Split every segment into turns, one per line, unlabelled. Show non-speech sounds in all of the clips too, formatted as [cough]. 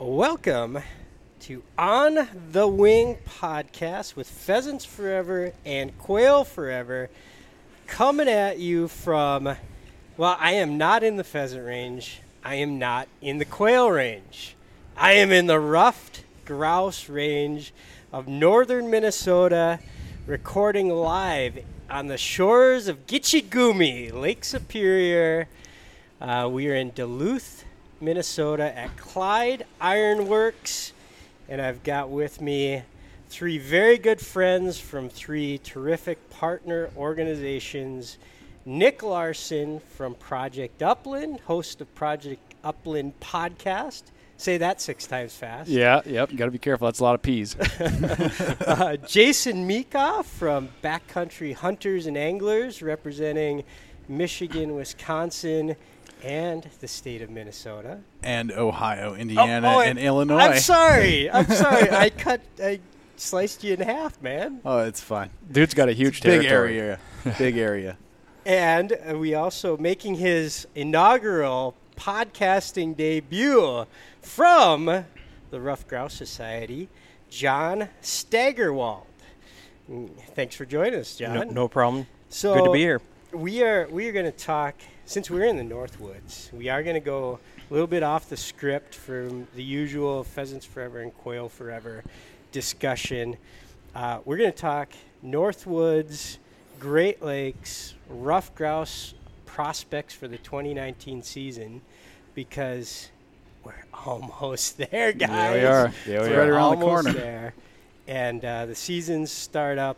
Welcome to On the Wing podcast with Pheasants Forever and Quail Forever coming at you from, well, I am not in the pheasant range. I am not in the quail range. I am in the ruffed grouse range of northern Minnesota, recording live on the shores of Gitchigumi, Lake Superior. Uh, we are in Duluth, Minnesota at Clyde Ironworks, and I've got with me three very good friends from three terrific partner organizations. Nick Larson from Project Upland, host of Project Upland podcast. Say that six times fast.
Yeah, yep. Got to be careful. That's a lot of peas. [laughs]
uh, Jason Meekoff from Backcountry Hunters and Anglers, representing Michigan, Wisconsin, and the state of Minnesota.
And Ohio, Indiana,
Oh, oh,
and Illinois.
I'm sorry. [laughs] I'm sorry. I cut. I sliced you in half, man.
Oh, it's fine.
Dude's got a huge
Big
territory.
area. [laughs] Big area.
And uh, we also making his inaugural podcasting debut from the Ruffed Grouse Society, John Staggerwald. Mm, Thanks for joining us, John.
No, no problem.
So
Good to be here.
We are we are going to talk since we're in the Northwoods. We are going to go a little bit off the script from the usual pheasants forever and quail forever discussion. Uh, we're going to talk Northwoods, Great Lakes, rough grouse prospects for the 2019 season because we're [laughs] almost there, guys.
Yeah, we are. Yeah, we
We're
right
are.
around the
almost
corner.
There. And uh, the seasons start up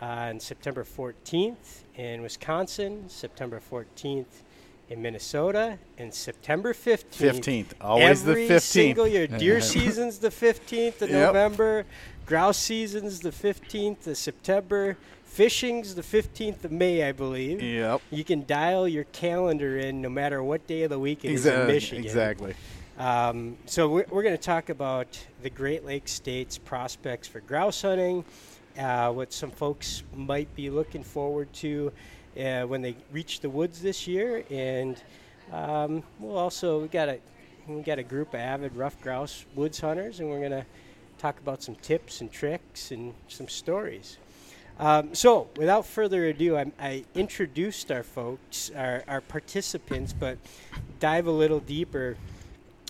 on September 14th in Wisconsin, September 14th in Minnesota, and September 15th.
15th. Always the 15th.
Every single year. Deer [laughs] season's the 15th of
Yep.
November. Grouse season's the 15th of September. Fishing's the 15th of May, I believe.
Yep.
You can dial your calendar in no matter what day of the week it is in
Exactly.
Michigan.
Exactly.
Um, so we're, we're going to talk about the Great Lakes states prospects for grouse hunting, uh, what some folks might be looking forward to uh, when they reach the woods this year, and um, we'll also we got a we got a group of avid rough grouse woods hunters, and we're to talk about some tips and tricks and some stories. Um, so, without further ado, I, I introduced our folks, our, our participants, but dive a little deeper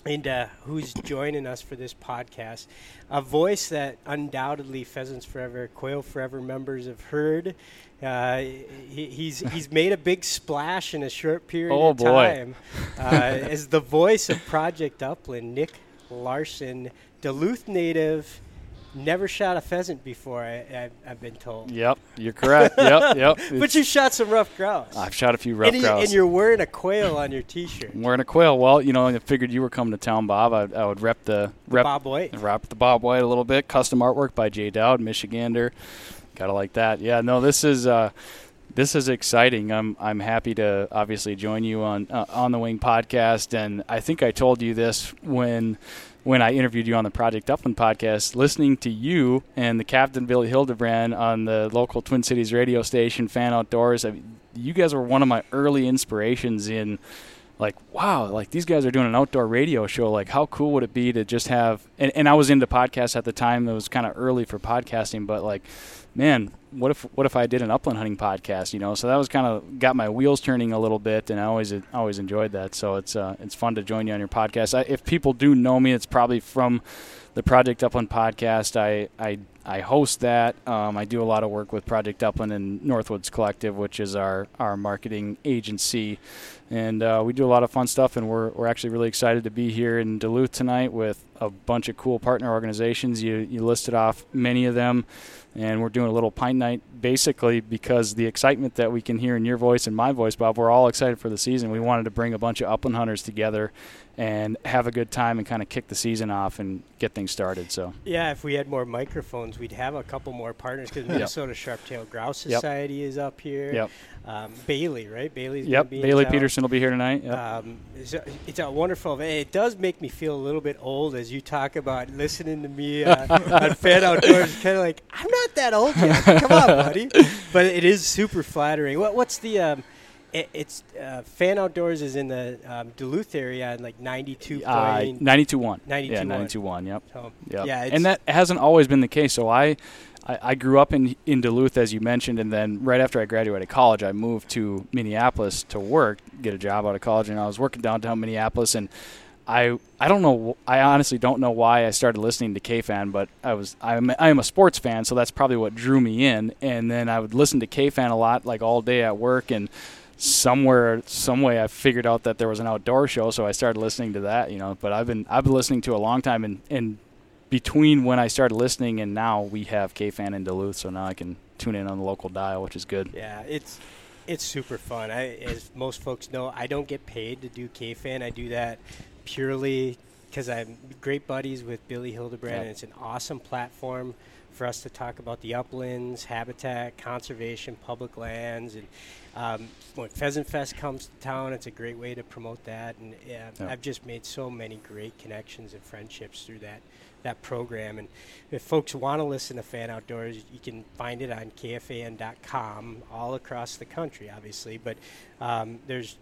into who's joining us for this podcast. A voice that undoubtedly Pheasants Forever, Quail Forever members have heard. Uh, he, he's he's [laughs] made a big splash in a short period
Oh,
of
boy.
time [laughs] uh, as the voice of Project Upland. Nick Larson, Duluth native, never shot a pheasant before. I, I've been told.
Yep, you're correct. [laughs] yep, yep.
But you shot some rough grouse.
I've shot a few rough
and,
grouse.
and you're wearing a quail on your T-shirt.
I'm wearing a quail. Well, you know, I figured you were coming to town, Bob. I, I would rep the rep
Bob White.
wrap the Bob White a little bit. Custom artwork by Jay Dowd, Michigander. Gotta like that. Yeah, no, this is uh, this is exciting. I'm I'm happy to obviously join you on uh, on the Wing podcast, and I think I told you this when when I interviewed you on the Project Upland podcast. Listening to you and the Captain Billy Hildebrand on the local Twin Cities radio station, Fan Outdoors. I mean, you guys were one of my early inspirations in like wow like these guys are doing an outdoor radio show like how cool would it be to just have and, and i was into podcasts at the time it was kind of early for podcasting but like man what if what if i did an upland hunting podcast you know so that was kind of got my wheels turning a little bit and i always always enjoyed that so it's uh, it's fun to join you on your podcast I, if people do know me it's probably from the Project Upland podcast. I I, I host that. Um, I do a lot of work with Project Upland and Northwoods Collective, which is our, our marketing agency, and uh, we do a lot of fun stuff. And we're, we're actually really excited to be here in Duluth tonight with a bunch of cool partner organizations. You you listed off many of them, and we're doing a little pint night basically because the excitement that we can hear in your voice and my voice, Bob. We're all excited for the season. We wanted to bring a bunch of upland hunters together and have a good time and kind of kick the season off and get things started. So
Yeah, if we had more microphones, we'd have a couple more partners because Minnesota Sharp-tailed Grouse
Yep.
Society is up here.
Yep.
Um, Bailey, right? Bailey's
Yep,
gonna be
Bailey. Peterson will be here tonight. Yep.
Um, it's, a, it's a wonderful event. It does make me feel a little bit old as you talk about listening to me uh, [laughs] on Fan Outdoors. Kind of like I'm not that old yet. Come on, buddy. [laughs] But it is super flattering. What, what's the um, It, it's uh, Fan Outdoors is in the um, Duluth area and like 92
Uh,
point.
92.1.
92.1.
Yeah, 92.1. Yep.
so,
Yep.
Yeah,
and that hasn't always been the case. So I, I, I grew up in in Duluth, as you mentioned, and then right after I graduated college, I moved to Minneapolis to work, get a job out of college, and I was working downtown Minneapolis, and I I don't know I honestly don't know why I started listening to KFan, but I was I'm I am a sports fan, so that's probably what drew me in, and then I would listen to KFan a lot, like all day at work, and somewhere some way I figured out that there was an outdoor show, so I started listening to that, you know. But I've been I've been listening to a long time, and and between when I started listening and now, we have KFan in Duluth, so now I can tune in on the local dial, which is good.
Yeah, it's it's super fun. I, as most folks know, I don't get paid to do K-Fan. I do that purely because I'm great buddies with Billy Hildebrand,
Yeah.
and it's an awesome platform for us to talk about the uplands, habitat, conservation, public lands, and um, when Pheasant Fest comes to town, it's a great way to promote that. And yeah,
Yeah.
I've just made so many great connections and friendships through that that program. And if folks want to listen to Fan Outdoors, you can find it on kfan.com all across the country, obviously. But um, there's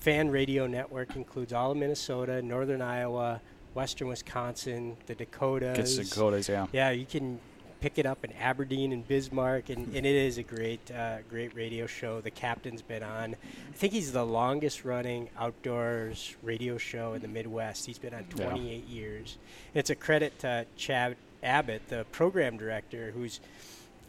Fan Radio Network includes all of Minnesota, northern Iowa, western Wisconsin, the Dakotas.
Gets Dakotas, yeah.
Yeah, you can pick it up in Aberdeen and Bismarck, and, and it is a great, uh, great radio show. The captain's been on. I think he's the longest running outdoors radio show in the Midwest. He's been on
Yeah.
28 years. And it's a credit to Chad Abbott, the program director, who's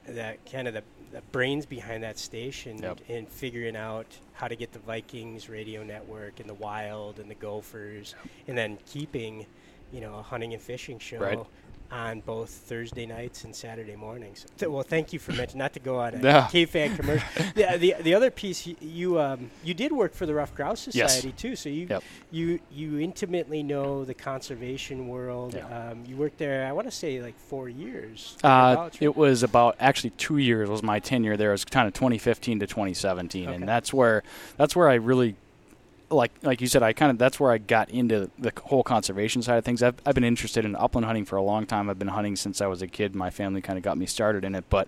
the kind of the, the brains behind that station
Yep.
in figuring out how to get the Vikings radio network and the Wild and the Gophers, and then keeping, you know, a hunting and fishing show
Right.
On both Thursday nights and Saturday mornings. Th- well, thank you for mentioning. Not to go on a [laughs] [laughs]
Yeah.
K-fan commercial. the, the the other piece you you, um, you did work for the Ruffed Grouse
Yes.
Society too, so you
Yep.
you you intimately know the conservation world.
Yeah.
Um, you worked there, I want to say, like four years.
Uh, it was about actually two years was my tenure there. It was kind of 2015 to 2017,
Okay.
and that's where that's where I really like like you said. I kind of that's where I got into the whole conservation side of things. I've I've been interested in upland hunting for a long time. I've been hunting since I was a kid. My family kind of got me started in it, but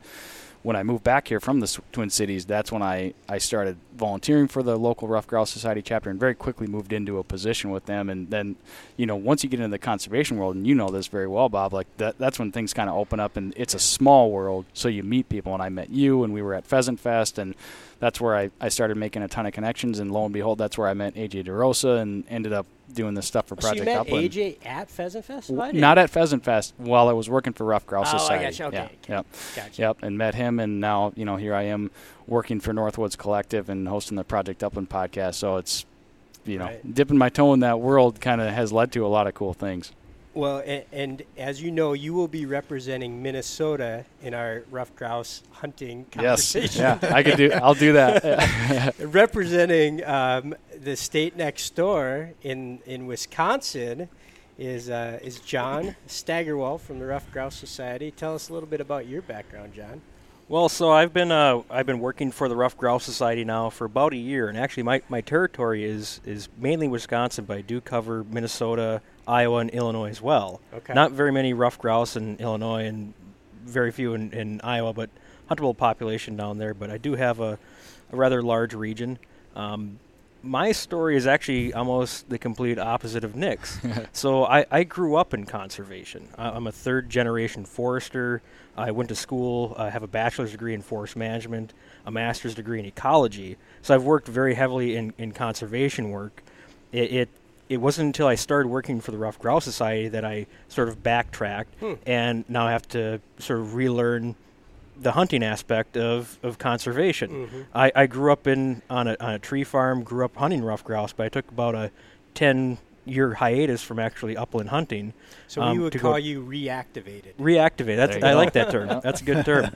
when I moved back here from the Twin Cities, that's when I, I started volunteering for the local Ruffed Grouse Society chapter and very quickly moved into a position with them. And then, you know, once you get into the conservation world, and you know this very well, Bob, like that, that's when things kind of open up and it's a small world. So you meet people. And I met you and we were at Pheasant Fest and that's where I, I started making a ton of connections. And lo and behold, that's where I met AJ DeRosa and ended up doing this stuff for Project
so you met
Upland.
AJ at Pheasant Fest?
W-
I didn't-
at Pheasant Fest while I was working for Ruffed Grouse
Oh, I
Society.
gotcha. Okay,
Yeah,
okay.
Yep.
Gotcha.
Yep, and met him, and now you know here I am working for Northwoods Collective and hosting the Project Upland podcast. So it's you know
Right.
dipping my toe in that world kind of has led to a lot of cool things.
Well, and, and as you know, you will be representing Minnesota in our rough grouse hunting
Yes, yeah, I could do. I'll do that. [laughs]
representing um, the state next door in in Wisconsin is uh, is John Staggerwell from the Ruffed Grouse Society. Tell us a little bit about your background, John.
Well, so I've been uh, I've been working for the Ruffed Grouse Society now for about a year, and actually my, my territory is is mainly Wisconsin, but I do cover Minnesota, Iowa, and Illinois as well.
Okay.
Not very many rough grouse in Illinois, and very few in, in Iowa, but huntable population down there. But I do have a, a rather large region. Um, my story is actually almost the complete opposite of Nick's. [laughs] so I, I grew up in conservation. I, I'm a third generation forester. I went to school. I have a bachelor's degree in forest management, a master's degree in ecology. So I've worked very heavily in, in conservation work. It, it it wasn't until I started working for the Ruffed Grouse Society that I sort of backtracked,
Hmm.
and now I have to sort of relearn the hunting aspect of, of conservation.
Mhm.
I, I grew up in on a, on a tree farm, grew up hunting rough grouse, but I took about a 10 year hiatus from actually upland hunting.
So
Um,
we would
to
call you reactivated.
Reactivate. That's I
go.
like that term. That's a good [laughs] term.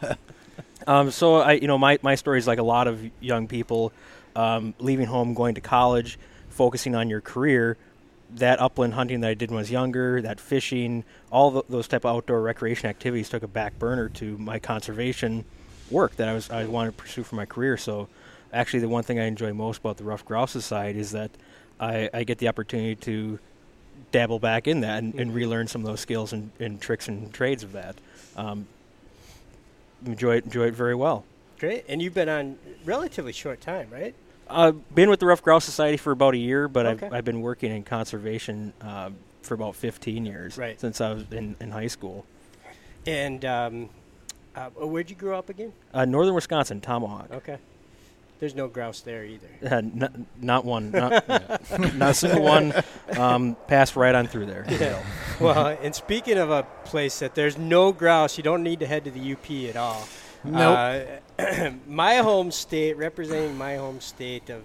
Um, so I, you know, my my story is like a lot of young people um, leaving home, going to college, focusing on your career. That upland hunting that I did when I was younger, that fishing, all th- those type of outdoor recreation activities took a back burner to my conservation work that I was I wanted to pursue for my career. So, actually, the one thing I enjoy most about the Ruffed Grouse Society is that I, I get the opportunity to dabble back in that and, and
Mhm.
relearn some of those skills and, and tricks and trades of that. Um, enjoy it, enjoy it very well.
Great. And you've been on relatively short time, right?
Uh, been with the Ruffed Grouse Society for about a year, but
Okay.
I've, I've been working in conservation uh, for about 15 years.
Right.
Since I was in, in high school.
And um, uh, where'd you grow up again?
Uh, Northern Wisconsin, Tomahawk.
Okay. There's no grouse there either.
Uh, not, not one. Not, [laughs] not a single one. Um, passed right on through there.
Yeah. well, and speaking of a place that there's no grouse, you don't need to head to the UP at all.
Nope. [clears throat]
My home state, representing my home state of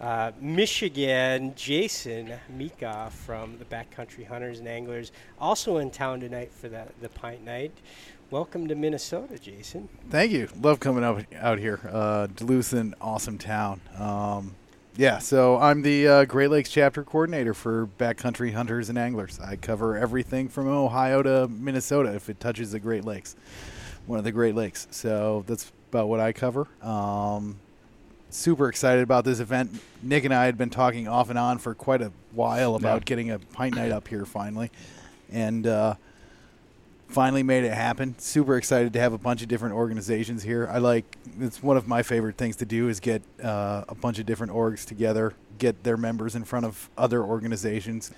uh, Michigan, Jason Mika from the Backcountry Hunters and Anglers, also in town tonight for the, the Pint Night. Welcome to Minnesota, Jason.
Thank you. Love coming out out here. Uh, Duluth's an awesome town. Um, yeah, so I'm the uh, Great Lakes chapter coordinator for Backcountry Hunters and Anglers. I cover everything from Ohio to Minnesota if it touches the Great Lakes, one of the Great Lakes. So that's about what I cover. Um, super excited about this event. Nick and I had been talking off and on for quite a while about
Yeah.
getting a pint night up here finally, and. Uh, finally made it happen. Super excited to have a bunch of different organizations here. I like it's one of my favorite things to do is get uh, a bunch of different orgs together, get their members in front of other organizations.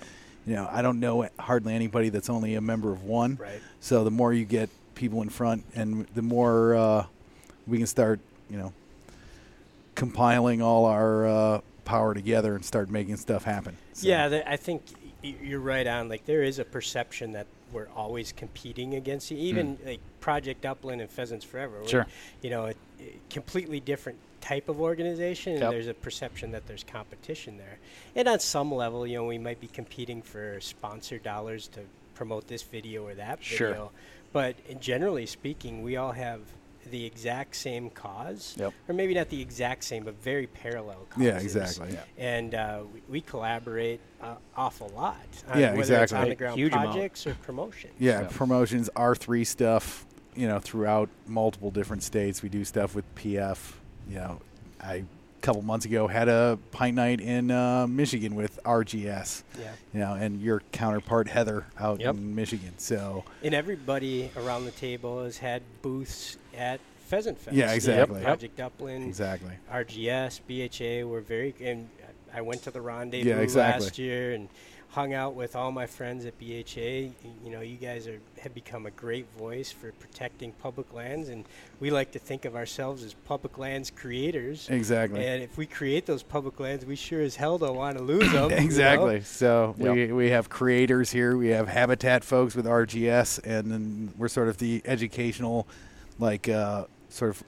You know, I don't know hardly anybody that's only a member of one.
Right.
So the more you get people in front, and the more uh, we can start, you know, compiling all our uh, power together and start making stuff happen. So-
Yeah, th- I think y- you're right on. Like there is a perception that we're always competing against you. Even like Project Upland and Pheasants Forever. we're,
Sure.
You know, a, a completely different type of organization, and
Yep.
there's a perception that there's competition there. And on some level, you know, we might be competing for sponsor dollars to promote this video or that
Sure.
video. But generally speaking, we all have the exact same cause,
Yep.
or maybe not the exact same, but very parallel causes
Yeah, exactly.
and uh, we, we collaborate uh, awful lot. On
Yeah,
whether It's
exactly.
on the ground
Huge amount.
projects or promotion.
Yeah,
Yeah.
promotions, R3 stuff, you know, throughout multiple different states. We do stuff with PF. You know, I a couple months ago had a pint night in uh, Michigan with RGS.
Yeah.
You know, and your counterpart Heather out
Yep.
in Michigan. So
And everybody around the table has had booths at Pheasant Fest.
Yeah, exactly. Yep.
Project Upland,
exactly.
RGS, BHA were very. And I went to the rendezvous
Yeah, exactly.
last year and hung out with all my friends at BHA. You know, you guys are have become a great voice for protecting public lands, and we like to think of ourselves as public lands creators.
Exactly.
And if we create those public lands, we sure as hell don't want to lose [coughs] them.
exactly. So
Yep.
we we have creators here. We have habitat folks with RGS, and then we're sort of the educational, like uh, sort of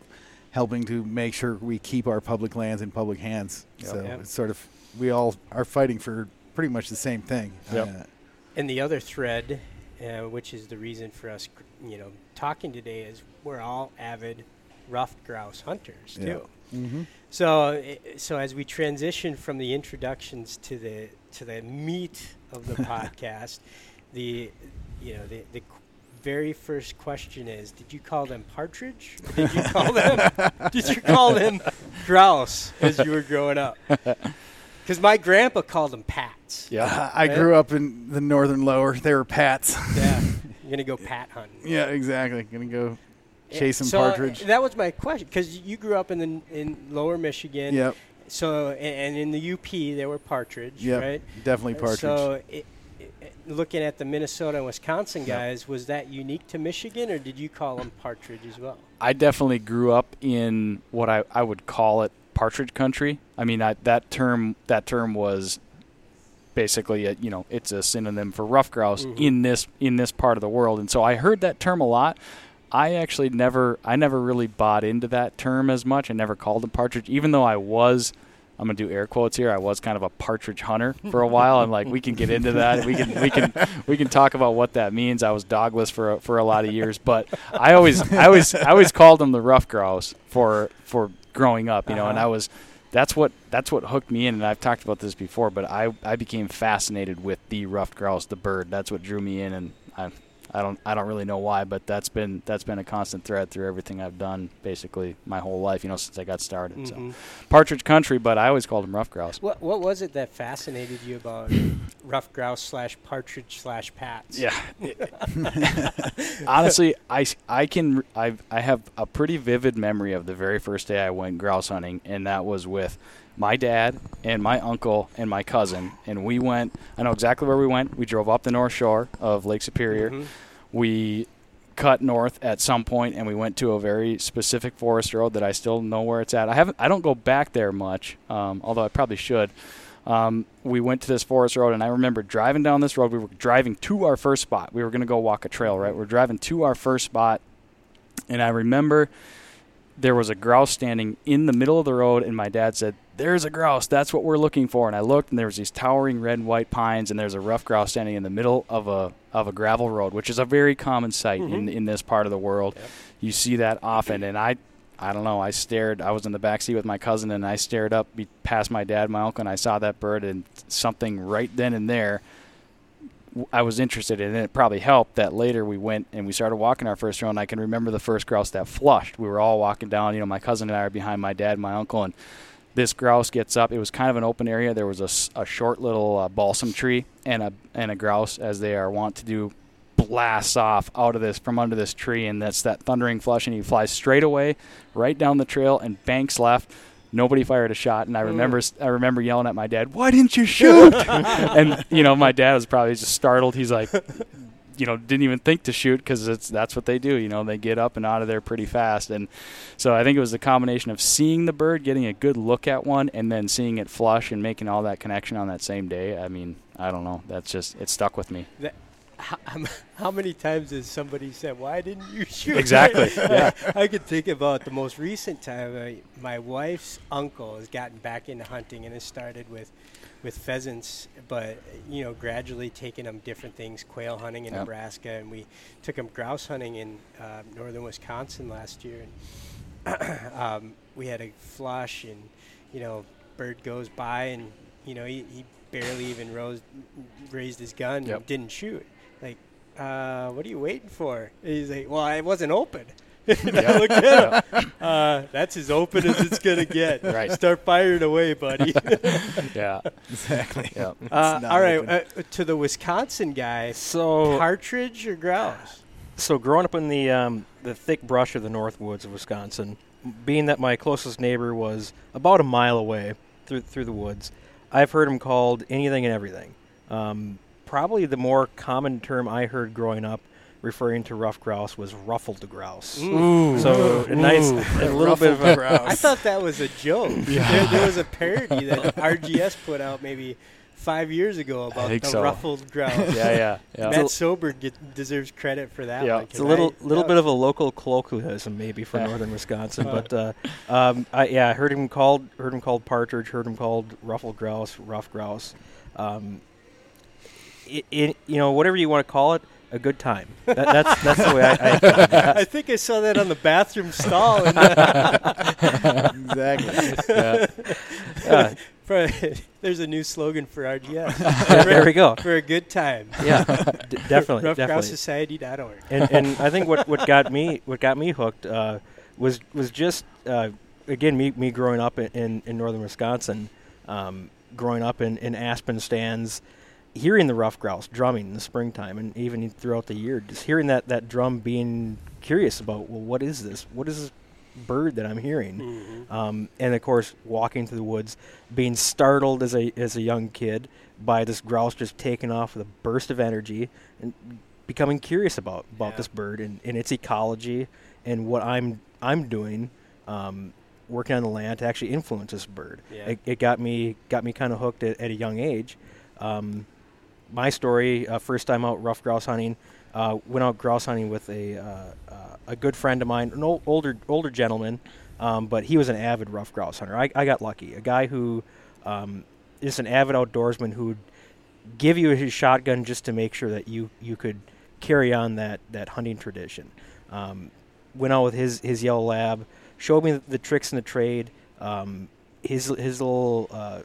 helping to make sure we keep our public lands in public hands.
Yep.
So
Yep.
it's sort of we all are fighting for pretty much the same thing.
Yep.
Uh,
And the other thread, uh, which is the reason for us, you know, talking today, is we're all avid ruffed grouse hunters
Yeah.
too.
mm-hmm.
So, so as we transition from the introductions to the to the meat of the [laughs] podcast, the you know the the qu- very first question is: Did you call them partridge? Did you call them? [laughs] did you call them grouse as you were growing up? Because my grandpa called them pats.
Yeah.
I grew up in the northern lower. They were pats.
Yeah, [laughs] you're gonna go pat hunting.
yeah, exactly. Gonna go chase some
so,
partridge.
That was my question because you grew up in the in Lower Michigan.
Yep.
So and, and in the UP there were partridge,
Yep.
right?
Definitely partridge.
So it, it, looking at the Minnesota and Wisconsin
Yep.
guys, was that unique to Michigan, or did you call them partridge as well?
I definitely grew up in what I, I would call it partridge country. I mean, I, that term that term was basically a, you know it's a synonym for rough grouse
Mhm.
in this in this part of the world, and so I heard that term a lot. I actually never I never really bought into that term as much. I never called them partridge, even though I was. I'm gonna do air quotes here. I was kind of a partridge hunter for a while, and like we can get into that. We can we can we can talk about what that means. I was dogless for a, for a lot of years, but I always I always I always called them the rough grouse for for growing up, you know, and
Uh-huh.
I was that's what that's what hooked me in and I've talked about this before, but I I became fascinated with the ruffed grouse, the bird. That's what drew me in and I I don't I don't really know why, but that's been that's been a constant thread through everything I've done basically my whole life, you know, since I got started.
Mhm.
So partridge country, but I always called them rough grouse.
What what was it that fascinated you about [coughs] rough grouse slash partridge slash pats?
Yeah. [laughs] Honestly, I, s- I can I I have a pretty vivid memory of the very first day I went grouse hunting, and that was with my dad and my uncle and my cousin, and we went. I know exactly where we went. We drove up the North Shore of Lake Superior.
Mhm.
We cut north at some point, and we went to a very specific forest road that I still know where it's at. I haven't. I don't go back there much, um, although I probably should. Um, we went to this forest road, and I remember driving down this road. We were driving to our first spot. We were going to go walk a trail, right? We're driving to our first spot, and I remember there was a grouse standing in the middle of the road, and my dad said, "There's a grouse. That's what we're looking for." And I looked, and there was these towering red and white pines, and there's a rough grouse standing in the middle of a of a gravel road, which is a very common sight in mm-hmm. in this part of the world.
Yep.
You see that often, and I. I don't know. I stared. I was in the back seat with my cousin, and I stared up past my dad, my uncle, and I saw that bird, and something right then and there I was interested in. And it probably helped that later we went and we started walking our first round. I can remember the first grouse that flushed. We were all walking down. You know, my cousin and I are behind my dad, and my uncle, and this grouse gets up. It was kind of an open area. There was a, a short little uh, balsam tree and a and a grouse, as they are wont to do, blasts off out of this from under this tree, and that's that thundering flush, and he flies straight away, right down the trail, and banks left. Nobody fired a shot, and I remember I remember yelling at my dad, "Why didn't you shoot?" [laughs] and you know, my dad was probably just startled. He's like, you know, didn't even think to shoot because it's that's what they do. You know, they get up and out of there pretty fast. And so I think it was the combination of seeing the bird, getting a good look at one, and then seeing it flush and making all that connection on that same day. I mean, I don't know. That's just it stuck with me.
How, how many times has somebody said, "Why didn't you shoot?" [laughs]
Exactly, [laughs] yeah.
I could think about the most recent time. Uh, my wife's uncle has gotten back into hunting and has started with with pheasants, but you know, gradually taking them different things, quail hunting in
Yep.
Nebraska, and we took them grouse hunting in uh, northern Wisconsin last year. And [clears throat] um, we had a flush, and you know, bird goes by, and you know, he, he barely even rose, raised his gun,
Yep.
and didn't shoot. Like, uh, what are you waiting for? And he's like, well, I wasn't open. [laughs] And I looked at him. Uh, that's as open as it's gonna get. [laughs]
Right.
Start firing away, buddy. [laughs]
Yeah,
Exactly.
yeah.
uh,
not
all right,
open.
uh, to the Wisconsin guy,
So
partridge or grouse?
so growing up in the um, the thick brush of the north woods of Wisconsin, being that my closest neighbor was about a mile away through through the woods, I've heard him called anything and everything. Um, probably the more common term I heard growing up, referring to rough grouse, was ruffled grouse.
Ooh.
So a nice, a little bit of a grouse.
I thought that was a joke. [laughs] there, there was a parody that RGS put out maybe five years ago about the
so.
ruffled [laughs] grouse.
Yeah, yeah, yeah.
Matt Soberg get, deserves credit for that.
Yeah.
one,
It's
'cause
a little
I-
little bit of a local colloquialism maybe for
Yeah.
northern Wisconsin, but uh, um, I, yeah, I heard him called heard him called partridge, heard him called ruffled grouse, rough grouse. Um, it, it, you know, whatever you want to call it, a good time. That, that's that's the way I. I [laughs]
I think I saw that on the bathroom stall. And [laughs]
exactly.
yeah.
yeah, [laughs]
there's a new slogan for RGS.
there, there we go.
For a good time.
Yeah, d- definitely, definitely.
RuffedGrouseSociety.org.
and and I think what, what got me what got me hooked uh, was was just uh, again me me growing up in, in, in northern Wisconsin, um, growing up in, in aspen stands, hearing the rough grouse drumming in the springtime and even throughout the year, just hearing that, that drum, being curious about well what is this? What is this bird that I'm hearing?
Mhm.
Um, and of course, walking through the woods, being startled as a as a young kid by this grouse just taking off with a burst of energy, and becoming curious about about
Yeah.
this bird and, and its ecology and what I'm I'm doing, um, working on the land to actually influence this bird.
Yeah.
It, it got me got me kind of hooked at, at a young age. Um, my story, uh, first time out rough grouse hunting, uh, went out grouse hunting with a uh, uh, a good friend of mine, an ol- older older gentleman, um, but he was an avid rough grouse hunter. I, I got lucky. A guy who um, is an avid outdoorsman who'd give you his shotgun just to make sure that you you could carry on that that hunting tradition. Um, went out with his his yellow lab, showed me the, the tricks in the trade. Um, his his little uh,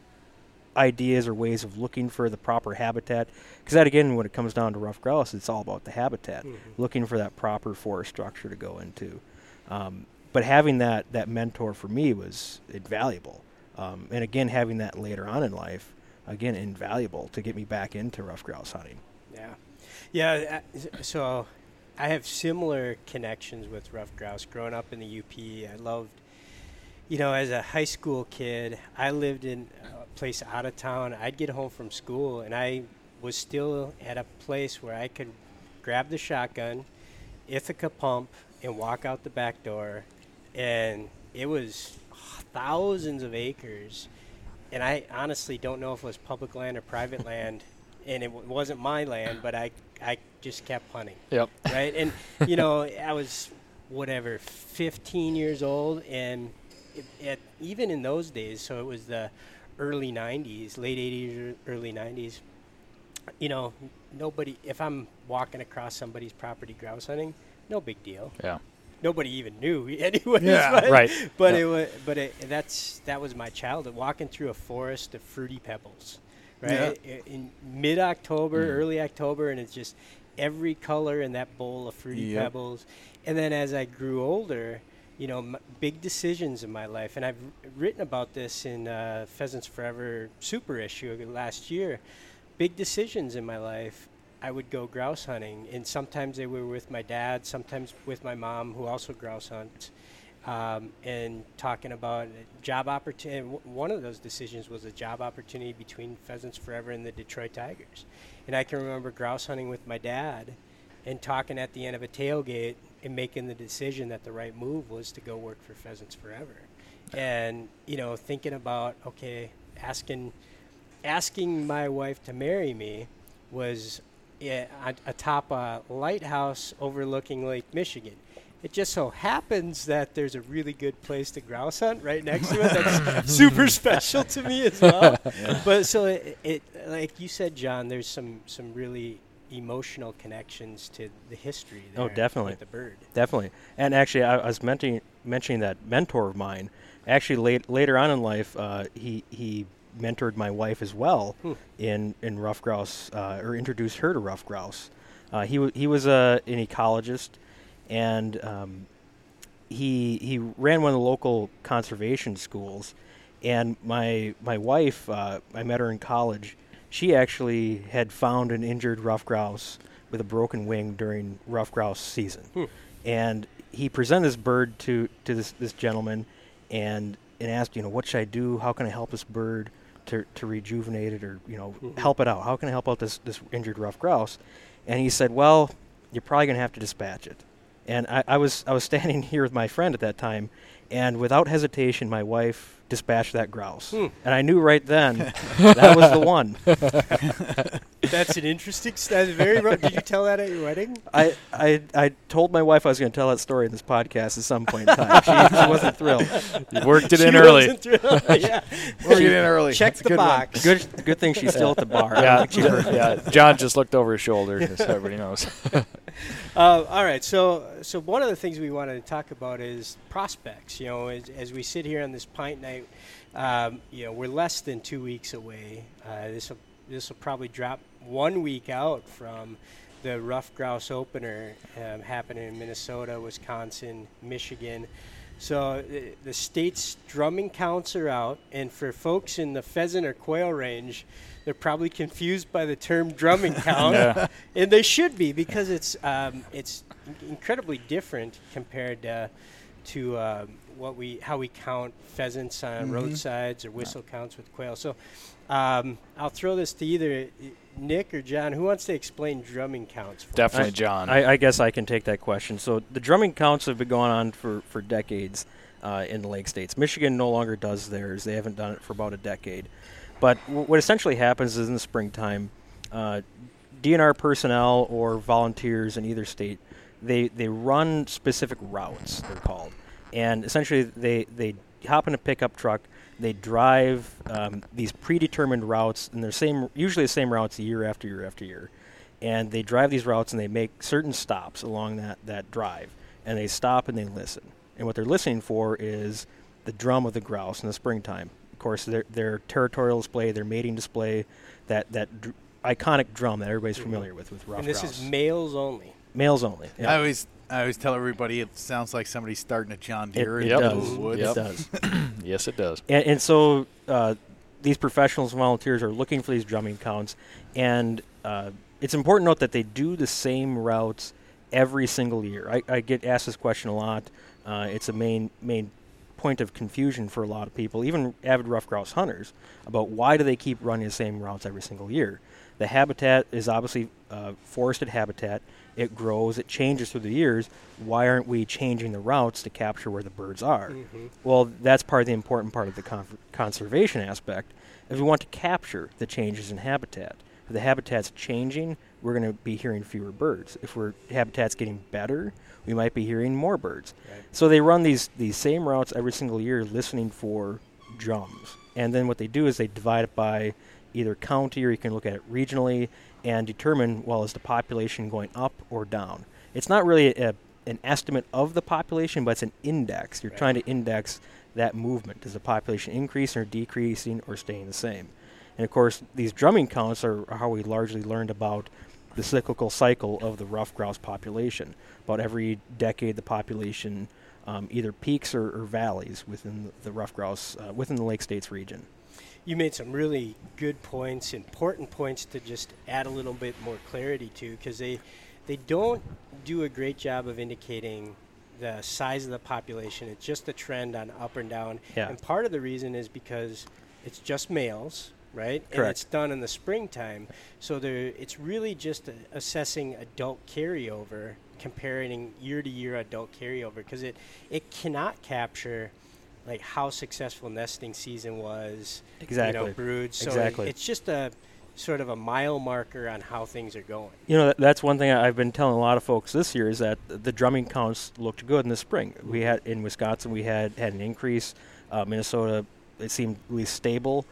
ideas or ways of looking for the proper habitat. Because that again, when it comes down to rough grouse, it's all about the habitat,
Mhm.
looking for that proper forest structure to go into. Um, but having that that mentor for me was invaluable. Um, and again, having that later on in life, again, invaluable to get me back into rough grouse hunting.
Yeah, yeah. uh, So I have similar connections with rough grouse. Growing up in the UP, I loved, you know, as a high school kid, I lived in a place out of town. I'd get home from school, and I was still at a place where I could grab the shotgun, Ithaca pump, and walk out the back door. And it was thousands of acres. And I honestly don't know if it was public land or private land. [laughs] And it w- wasn't my land, but I, I just kept hunting
Yep.
right? And [laughs] you know, I was whatever, 15 years old, and it, it, even in those days, so it was the early 90s, late 80s, early 90s. You know, nobody. If I'm walking across somebody's property grouse hunting, no big deal.
Yeah.
Nobody even knew, [laughs] anyways.
Yeah,
but,
right.
But
Yeah.
it was, but it, that's that was my childhood, walking through a forest of fruity pebbles, right? I- In mid October,
Mm.
early October, and it's just every color in that bowl of fruity
Yep.
pebbles. And then as I grew older, you know, m- big decisions in my life, and I've written about this in uh, Pheasants Forever super issue last year. Big decisions in my life. I would go grouse hunting, and sometimes they were with my dad, sometimes with my mom, who also grouse hunts, um, and talking about job opportunity. One of those decisions was a job opportunity between Pheasants Forever and the Detroit Tigers. And I can remember grouse hunting with my dad and talking at the end of a tailgate and making the decision that the right move was to go work for Pheasants Forever. And, you know, thinking about, okay, asking asking my wife to marry me was yeah, atop a lighthouse overlooking Lake Michigan. It just so happens that there's a really good place to grouse hunt right next to it. That's [laughs] super special to me as well. [laughs] But so it, it, like you said, John, there's some some really emotional connections to the history.
Oh, definitely.
the bird.
Definitely. And actually, I, I was mentioning mentioning that mentor of mine. Actually, late, later on in life, uh, he he mentored my wife as well
Hmm.
in in rough grouse, uh, or introduced her to rough grouse. Uh, he wa he was a, an ecologist, and um, he he ran one of the local conservation schools. And my my wife, uh, I met her in college. She actually had found an injured rough grouse with a broken wing during rough grouse season.
Hmm.
and he presented this bird to to this this gentleman and and asked you know what should I do? How can I help this bird to to rejuvenate it or you know
Mhm.
help it out? How can I help out this this injured rough grouse? And he said well you're probably gonna have to dispatch it. And I, I was I was [laughs] standing here with my friend at that time and without hesitation my wife dispatched that grouse
Hmm.
and I knew right then [laughs] that was the one [laughs]
That's an interesting. s- That's very. ro- Did you tell that at your wedding?
I, I I told my wife I was going to tell that story in this podcast at some point in time. She, she wasn't thrilled. [laughs]
You worked it
She
in early.
wasn't thrilled. yeah.
We're getting in early.
Check the
good one.
box.
Good good thing she's still at the bar.
Yeah,
think
yeah. John just looked over his shoulder, so everybody knows.
Uh, all right, so so one of the things we wanted to talk about is prospects. You know, as, as we sit here on this pint night, um, you know, we're less than two weeks away. Uh, this will this will probably drop one week out from the rough grouse opener um, happening in Minnesota, Wisconsin, Michigan. So the, the state's drumming counts are out, and for folks in the pheasant or quail range, they're probably confused by the term drumming [laughs] count,
Yeah.
and they should be because it's um, it's incredibly different compared uh, to um, what we how we count pheasants on
Mhm.
roadsides or whistle counts with quail. So um, I'll throw this to either Nick or John. Who wants to explain drumming counts? For us?
Definitely
I-
John.
I, I guess I can take that question. So the drumming counts have been going on for for decades uh, in the Lake States. Michigan no longer does theirs. They haven't done it for about a decade. But w- what essentially happens is in the springtime, uh, DNR personnel or volunteers in either state, they they run specific routes. They're called, and essentially they they hop in a pickup truck. They drive um, these predetermined routes, and they're same usually the same routes year after year after year and they drive these routes and they make certain stops along that, that drive and they stop and they listen and what they're listening for is the drum of the grouse in the springtime of course their, their territorial display their mating display that, that dr- iconic drum that everybody's
Mhm.
familiar with with rough
and this
grouse
is males only.
males only
I always I always tell everybody it sounds like somebody starting a John Deere
it
in the
Yep.
does
of woods.
it
Yep.
does
yes, it does.
and, and so uh, these professionals and volunteers are looking for these drumming counts and uh, it's important to note that they do the same routes every single year I, I get asked this question a lot uh, it's a main main point of confusion for a lot of people, even avid ruffed grouse hunters, about why do they keep running the same routes every single year. The habitat is obviously uh, forested habitat. It grows, it changes through the years. Why aren't we changing the routes to capture where the birds are?
Mm-hmm.
Well, that's part of the important part of the con- conservation aspect. If we want to capture the changes in habitat. If the habitat's changing, we're going to be hearing fewer birds. If our habitat's getting better, we might be hearing more birds.
Right.
So they run these these same routes every single year, listening for drums. And then what they do is they divide it by either county or you can look at it regionally and determine well is the population going up or down. It's not really a, an estimate of the population, but it's an index. You're
Right.
trying to index that movement. Does the population increase or decreasing or staying the same? And of course, these drumming counts are, are how we largely learned about the cyclical cycle of the rough grouse population. About every decade, the population um, either peaks or, or valleys within the, the rough grouse uh, within the Lake States region.
You made some really good points, important points to just add a little bit more clarity to, because they they don't do a great job of indicating the size of the population. It's just a trend on up and down.
Yeah.
And part of the reason is because it's just males, right?
Correct.
And it's done in the springtime, so there it's really just a, assessing adult carryover, comparing year to year adult carryover, because it it cannot capture like how successful nesting season was, you
Exactly.
know, broods. So it-
Exactly.
it's just a sort of a mile marker on how things are going.
You know, that's one thing I've been telling a lot of folks this year is that the drumming counts looked good in the spring. We had in Wisconsin, we had had an increase. Uh, Minnesota, it seemed at least stable,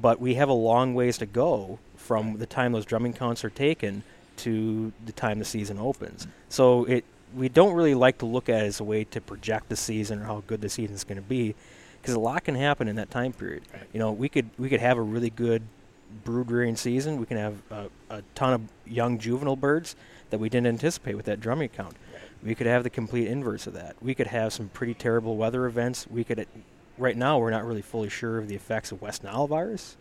but we have a long ways to go from the time those drumming counts are taken to the time the season opens. So it we don't really like to look at it as a way to project the season or how good the season is going to be, because a lot can happen in that time period.
Right.
You know, we could we could have a really good brood rearing season. We can have a, a ton of young juvenile birds that we didn't anticipate with that drumming count. We could have the complete inverse of that. We could have some pretty terrible weather events. We could, right now, we're not really fully sure of the effects of West Nile virus.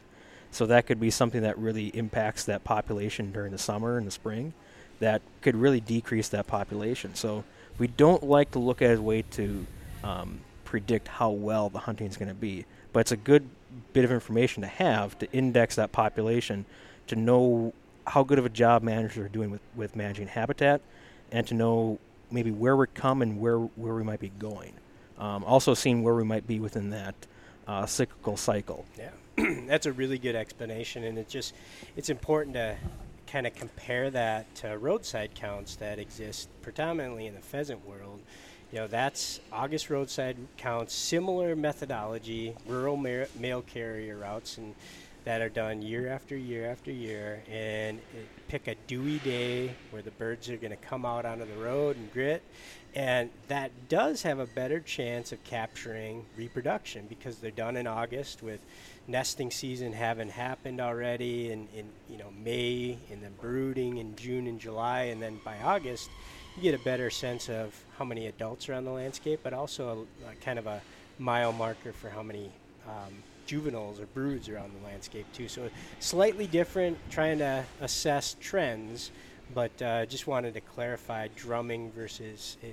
So that could be something that really impacts that population during the summer and the spring. That could really decrease that population. So we don't like to look at a way to um, predict how well the hunting is going to be. But it's a good bit of information to have to index that population to know how good of a job managers are doing with, with managing habitat and to know maybe where we're coming, where where we might be going. Um, also, seeing where we might be within that uh, cyclical cycle.
Yeah, [clears throat] that's a really good explanation, and it just it's important to kind of compare that to roadside counts that exist predominantly in the pheasant world. You know, that's August roadside counts, similar methodology, rural ma- mail carrier routes, and that are done year after year after year. And pick a dewy day where the birds are going to come out onto the road and grit, and that does have a better chance of capturing reproduction because they're done in August with nesting season haven't happened already in, in you know May and then brooding in June and July and then by August you get a better sense of how many adults are on the landscape but also a, a kind of a mile marker for how many um, juveniles or broods are on the landscape too so slightly different trying to assess trends but uh, just wanted to clarify drumming versus uh,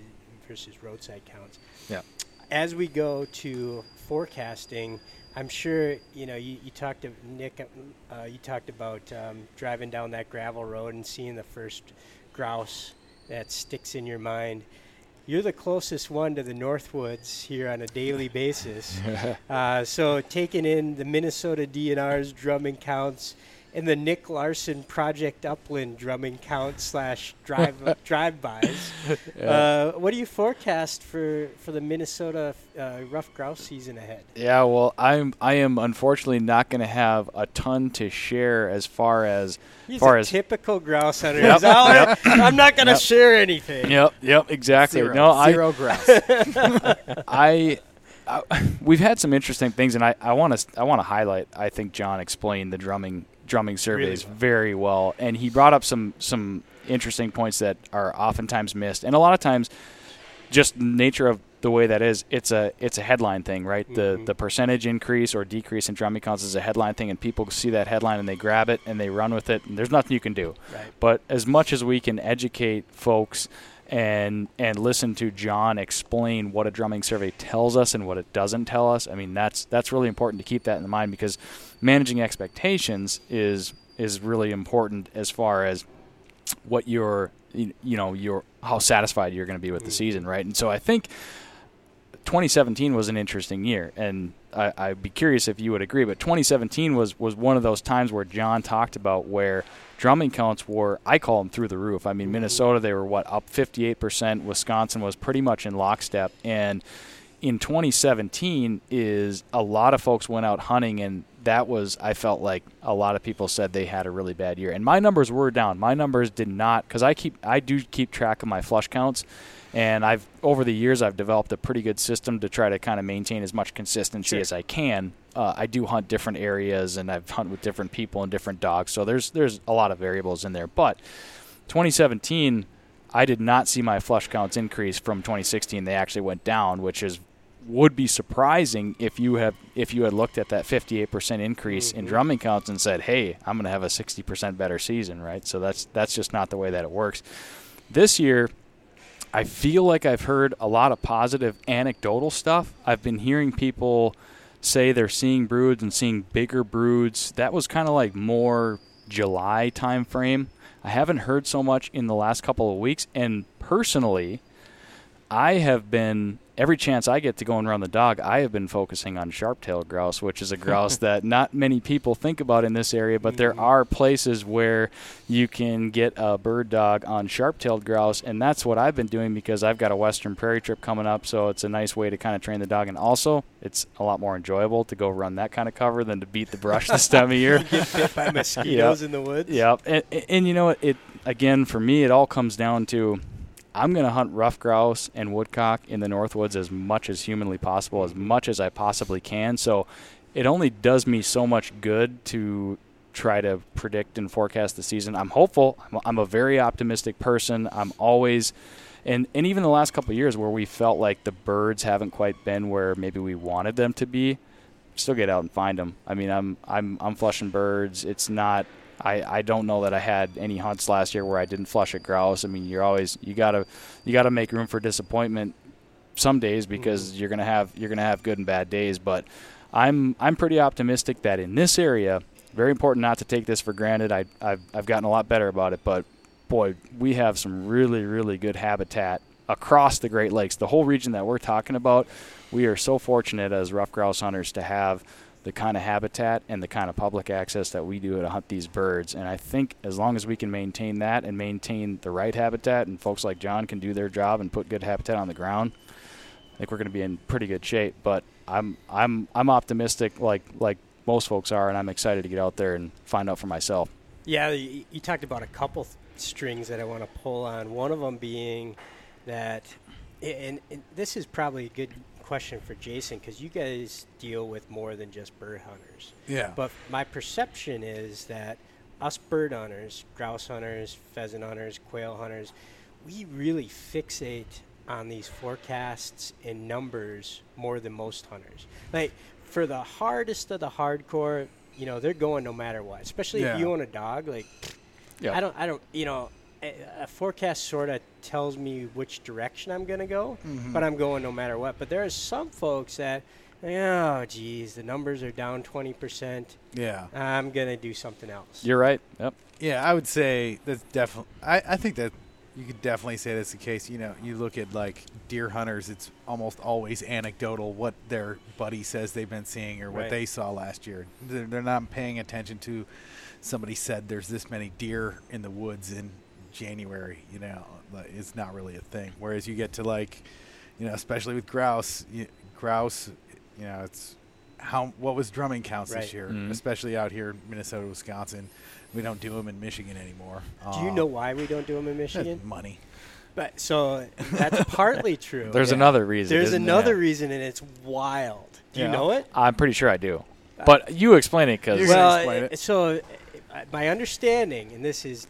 versus roadside counts
Yeah.
as we go to forecasting, I'm sure you know you, you talked to Nick. Uh, you talked about um, driving down that gravel road and seeing the first grouse that sticks in your mind. You're the closest one to the Northwoods here on a daily basis. [laughs] uh, so taking in the Minnesota DNR's drumming counts and the Nick Larson Project Upland drumming count slash drive [laughs] drive-bys. [laughs] Uh, what do you forecast for, for the Minnesota uh, rough grouse season ahead?
Yeah, well, I'm I am unfortunately not going to have a ton to share as far as
He's
far
a
as
typical grouse hunter.
Yep, yep.
I'm not going to
Yep.
share anything.
Yep, yep, exactly.
Zero.
No, I
Zero grass. [laughs]
I, I we've had some interesting things, and I I want to I want to highlight. I think John explained the drumming drumming surveys
well.
very well, and he brought up some some interesting points that are oftentimes missed, and a lot of times, just nature of the way that is, it's a it's a headline thing, right? The
Mhm.
the percentage increase or decrease in drumming counts is a headline thing, and people see that headline and they grab it and they run with it, and there's nothing you can do.
Right.
But as much as we can educate folks and and listen to John explain what a drumming survey tells us and what it doesn't tell us. I mean, that's that's really important to keep that in mind because managing expectations is is really important as far as what your you know your how satisfied you're going to be with the mm. season, right? And so I think 2017 was an interesting year, and I, would be curious if you would agree. But 2017 was was one of those times where John talked about where drumming counts were I call them through the roof. I mean, Minnesota they were what up 58 percent. Wisconsin was pretty much in lockstep, and in 2017 is a lot of folks went out hunting and that was I felt like a lot of people said they had a really bad year and my numbers were down my numbers did not cuz I keep I do keep track of my flush counts and I've over the years I've developed a pretty good system to try to kind of maintain as much consistency sure. as I can uh, I do hunt different areas and I've hunted with different people and different dogs so there's there's a lot of variables in there but 2017 I did not see my flush counts increase from 2016. They actually went down, which is would be surprising if you have if you had looked at that 58% increase mm-hmm. in drumming counts and said, "Hey, I'm going to have a 60% better season," right? So that's that's just not the way that it works. This year, I feel like I've heard a lot of positive anecdotal stuff. I've been hearing people say they're seeing broods and seeing bigger broods. That was kind of like more July time frame. I haven't heard so much in the last couple of weeks and personally I have been every chance I get to go and run the dog, I have been focusing on sharp-tailed grouse, which is a grouse [laughs] that not many people think about in this area, but there mm-hmm. are places where you can get a bird dog on sharp-tailed grouse, and that's what I've been doing because I've got a western prairie trip coming up, so it's a nice way to kind of train the dog, and also it's a lot more enjoyable to go run that kind of cover than to beat the brush this time of [laughs] year.
get bit by [laughs] mosquitoes yep. in the woods.
Yep, and, and you know what? It again for me, it all comes down to I'm going to hunt ruffed grouse and woodcock in the Northwoods as much as humanly possible, as much as I possibly can. So it only does me so much good to try to predict and forecast the season. I'm hopeful. I'm, I'm a very optimistic person. I'm always, and and even the last couple years where we felt like the birds haven't quite been where maybe we wanted them to be, still get out and find them. I mean, I'm I'm I'm flushing birds. It's not I, I don't know that I had any hunts last year where I didn't flush a grouse. I mean, you're always you gotta you gotta make room for disappointment some days because mm-hmm. you're gonna have you're gonna have good and bad days. But I'm I'm pretty optimistic that in this area, very important not to take this for granted. I I've, I've gotten a lot better about it, but boy, we have some really really good habitat across the Great Lakes. The whole region that we're talking about, we are so fortunate as ruffed grouse hunters to have the kind of habitat and the kind of public access that we do to hunt these birds. And I think as long as we can maintain that and maintain the right habitat, and folks like John can do their job and put good habitat on the ground, I think we're going to be in pretty good shape. But I'm I'm I'm optimistic, like like most folks are, and I'm excited to get out there and find out for myself.
Yeah, you, talked about a couple th- strings that I want to pull on. One of them being that, and, and this is probably a good question for Jason because you guys deal with more than just bird hunters.
Yeah.
But my perception is that us bird hunters, grouse hunters, pheasant hunters, quail hunters, we really fixate on these forecasts and numbers more than most hunters. Like for the hardest of the hardcore, you know, they're going no matter what. Especially yeah. if you own a dog, like I don't I don't you know, a forecast sort of tells me which direction I'm going to go, mm-hmm. but I'm going no matter what. But there are some folks that, oh, geez, the numbers are down 20%.
Yeah.
I'm going to do something else.
You're right. Yep.
Yeah, I would say that's definitely, I, I think that you could definitely say that's the case. You know, you look at like deer hunters, it's almost always anecdotal what their buddy says they've been seeing or what right. they saw last year. They're, they're not paying attention to somebody said there's this many deer in the woods in January, you know, it's not really a thing. Whereas you get to like, you know, especially with grouse, you, grouse, you know, it's how what was drumming counts right. this year, mm-hmm. especially out here in Minnesota, Wisconsin. We don't do them in Michigan anymore.
Do you know why we don't do them in Michigan? [laughs]
Money.
But so that's partly [laughs] true.
There's yeah. another reason.
There's another there? reason, and it's wild. Do yeah. you know it?
I'm pretty sure I do. But you explain it because
well, explain it. so uh, my understanding, and this is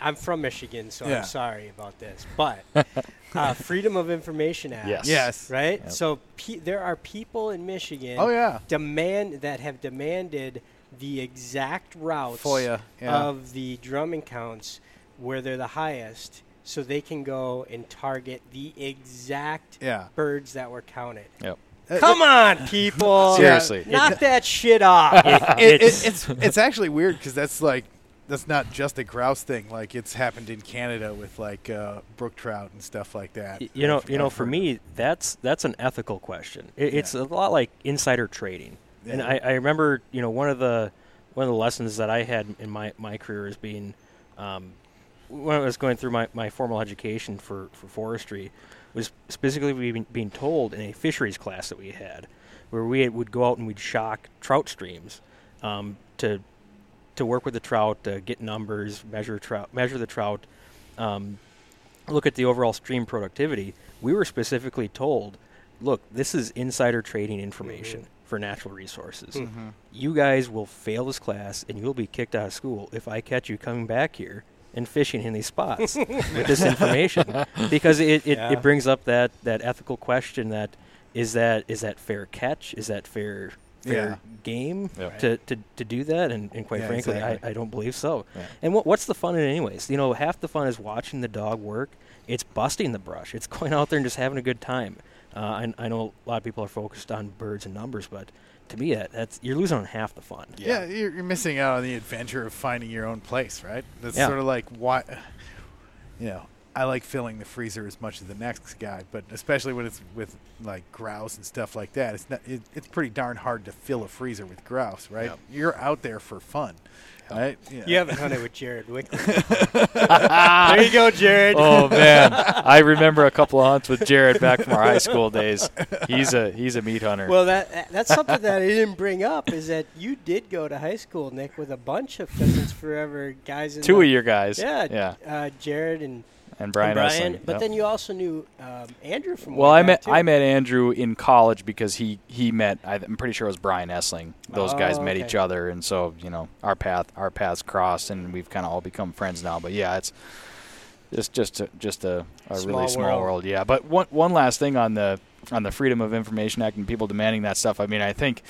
I'm from Michigan, so yeah. I'm sorry about this, but [laughs] uh, Freedom of Information Act.
Yes.
Yes.
Right. Yep. So pe- there are people in Michigan.
Oh yeah.
Demand that have demanded the exact routes
FOIA,
yeah. of the drumming counts where they're the highest so they can go and target the exact
Yeah.
birds that were counted.
Yep.
Uh,
Come on, people! [laughs]
Seriously.
knock that shit off.
it, it, [laughs]
It's-
it's it's actually weird because that's like that's not just a grouse thing. Like it's happened in Canada with like uh, brook trout and stuff like that.
You know, you know, for me, that's that's an ethical question. It, It's a lot like insider trading, and I, I remember, you know, one of the one of the lessons that I had in my my career as being um, when I was going through my, my formal education for, for forestry was specifically being, being told in a fisheries class that we had, where we would go out and we'd shock trout streams um, to to work with the trout, uh, get numbers, measure trout, measure the trout, um, look at the overall stream productivity. We were specifically told, look, this is insider trading information for natural resources.
Mm-hmm.
You guys will fail this class and you'll be kicked out of school if I catch you coming back here and fishing in these spots [laughs] with this information because it, it,
Yeah.
it brings up that, that ethical question that is that is that fair catch is that fair fair game
Yep.
to, to, to do that and, and quite
Yeah,
frankly
exactly.
I, I don't believe so
Yeah.
and what, what's the fun in it anyways you know half the fun is watching the dog work it's busting the brush it's [laughs] going out there and just having a good time uh, I, I know a lot of people are focused on birds and numbers but to me that, that's you're losing on half the fun
Yeah, you're, you're missing out on the adventure of finding your own place, right? That's
Yeah.
sort of like why, you know, I like filling the freezer as much as the next guy, but especially when it's with like grouse and stuff like that, it's not. It, it's pretty darn hard to fill a freezer with grouse, right?
Yep.
You're out there for fun, right?
You haven't hunted with Jared Wiklund. [laughs] there you go, Jared.
Oh man, [laughs] I remember a couple of hunts with Jared back from our high school days. He's a he's a meat hunter.
Well, that that's something that I didn't bring up is that you did go to high school, Nick, with a bunch of Pheasants Forever guys. In
Two
the,
of your guys,
yeah,
yeah,
uh, Jared and,
and Brian.
and
Essling,
But
yep.
then you also knew um, Andrew from.
Well, I met
too.
I met Andrew in college because he he met I'm pretty sure it was Brian Essling. Those guys
Oh,
met
okay.
each other, and so you know our path our paths crossed, and we've kind of all become friends now. But yeah, it's it's just a, just a, a
Small
really small
world.
world. Yeah, but one one last thing on the on the Freedom of Information Act and people demanding that stuff. I mean, I think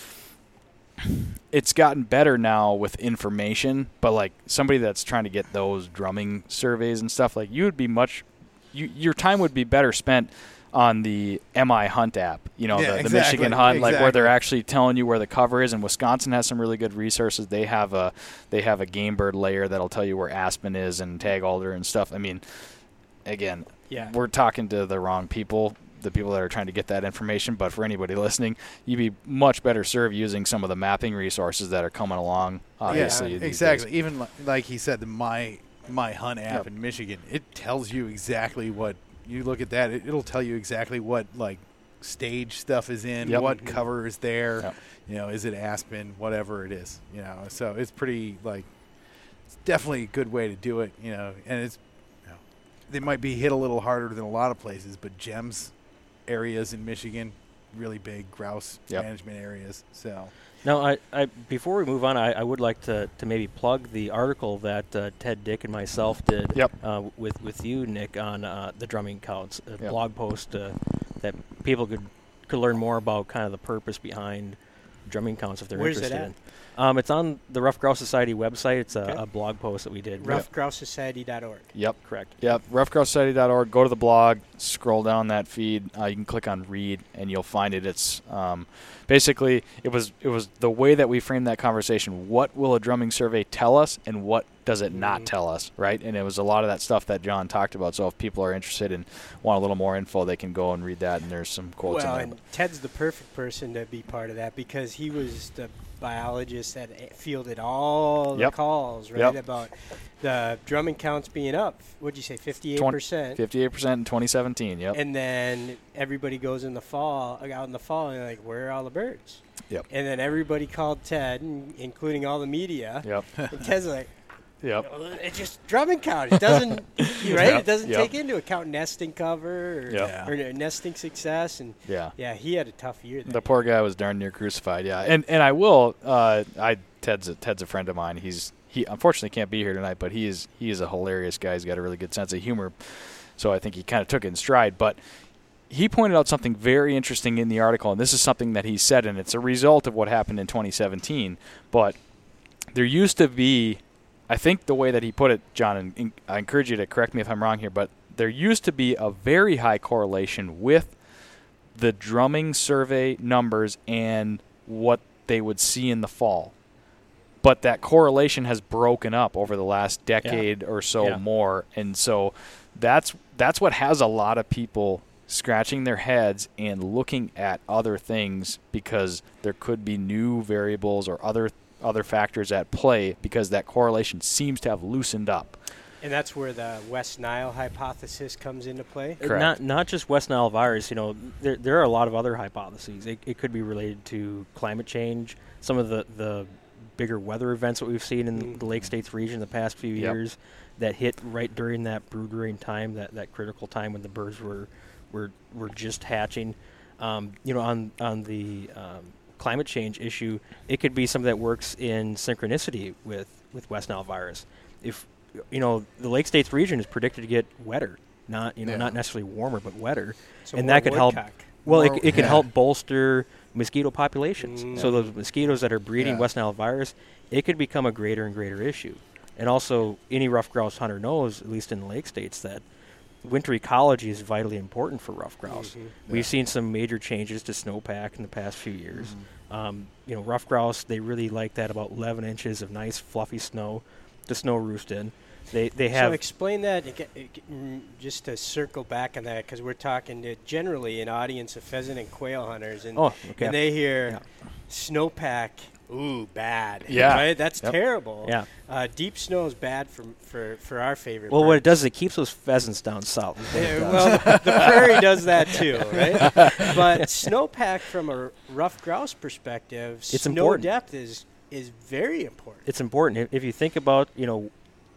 it's gotten better now with information, but like somebody that's trying to get those drumming surveys and stuff, like you would be much, you, your time would be better spent on the MI Hunt app, you know,
Yeah,
the, the
exactly,
Michigan Hunt, like where they're actually telling you where the cover is. And Wisconsin has some really good resources. They have a they have a game bird layer that'll tell you where aspen is and tag alder and stuff. I mean, again,
Yeah.
we're talking to the wrong people, the people that are trying to get that information. But for anybody listening, you'd be much better served using some of the mapping resources that are coming along. Obviously,
yeah, exactly.
days.
Even li- like he said, the my my hunt app
Yep.
in Michigan, it tells you exactly what you look at that. It, it'll tell you exactly what like stage stuff is in,
Yep.
what cover is there.
Yep.
You know, is it aspen, whatever it is. You know, so it's pretty like it's definitely a good way to do it. You know, and it's they might be hit a little harder than a lot of places, but gems areas in Michigan, really big grouse
Yep.
management areas. So.
Now, I, I before we move on, I, I would like to, to maybe plug the article that uh, Ted Dick and myself did
Yep.
uh, with with you, Nick, on uh, the drumming counts. A
Yep.
blog post uh, that people could could learn more about kind of the purpose behind drumming counts if they're
Where's it
interested
at?
in. Um, it's on the Ruffed Grouse Society website. It's a,
Okay.
a blog post that we did.
RuffedGrouseSociety.org.
Yep.
Correct.
Yep, RuffedGrouseSociety.org. Go to the blog, scroll down that feed. Uh, you can click on read, and you'll find it. It's um, basically it was it was the way that we framed that conversation. What will a drumming survey tell us, and what does it not
Mhm.
tell us? Right, and it was a lot of that stuff that John talked about. So if people are interested and want a little more info, they can go and read that. And there's some quotes
Well,
in there.
and Ted's the perfect person to be part of that because he was the biologist that fielded all the
Yep.
calls, right?
Yep.
About the drumming counts being up. What'd you say, 58%?
58% in 2017. Yep.
And then everybody goes in the fall, out in the fall, and they're like, where are all the birds?
Yep.
And then everybody called Ted, including all the media.
Yep. [laughs]
And Ted's like,
Yep.
it's just drumming count. It doesn't, [laughs] right?
Yep,
It doesn't
yep.
take into account nesting cover or,
Yep.
or nesting success. And
Yeah.
yeah, he had a tough year.
The poor guy was darn near crucified. Yeah, and and I will. Uh, I Ted's a, Ted's a friend of mine. He's he unfortunately can't be here tonight, but he is he is a hilarious guy. He's got a really good sense of humor, so I think he kind of took it in stride. But he pointed out something very interesting in the article, and this is something that he said, and it's a result of what happened in 2017. But there used to be, I think the way that he put it, John, and, I encourage you to correct me if I'm wrong here, but there used to be a very high correlation with the drumming survey numbers and what they would see in the fall. But that correlation has broken up over the last decade or so
Yeah.
more, and so that's that's what has a lot of people scratching their heads and looking at other things because there could be new variables or other other factors at play because that correlation seems to have loosened up.
And that's where the West Nile hypothesis comes into play.
Correct.
Not not just West Nile virus. You know, there there are a lot of other hypotheses. It, it could be related to climate change. Some of the the bigger weather events that we've seen in
Mm.
the Lake States region the past few
Yep.
years that hit right during that brood rearing time, that, that critical time when the birds were were were just hatching. Um, you know, on on the um, climate change issue, it could be something that works in synchronicity with with West Nile virus. If you know, the Lake States region is predicted to get wetter, not you know
Yeah.
not necessarily warmer, but wetter.
So
and that could help-
woodcock.
Well,
More-
it, it can
yeah.
help bolster mosquito populations.
Mm.
So those mosquitoes that are breeding
Yeah.
West Nile virus, it could become a greater and greater issue. And also, any ruffed grouse hunter knows, at least in the lake states, that winter ecology is vitally important for ruffed grouse.
Mhm.
We've
Yeah.
seen some major changes to snowpack in the past few years.
Mm-hmm.
Um, you know, ruffed grouse they really like that about 11 inches of nice fluffy snow to snow roost in. They they have.
So explain that mm, just to circle back on that because we're talking to generally an audience of pheasant and quail hunters, and,
oh okay
and they hear
Yeah.
snowpack, ooh, bad. [laughs]
Yeah.
right? That's
Yep.
terrible.
yeah.
Uh, deep snow is bad for for for our favorite.
Well, what it does is it keeps those pheasants down south. is what it
Yeah, well, the prairie does that too, right? [laughs] But snowpack from a ruffed grouse perspective,
It's
snow
important.
depth is is very important.
it's important if, if you think about you know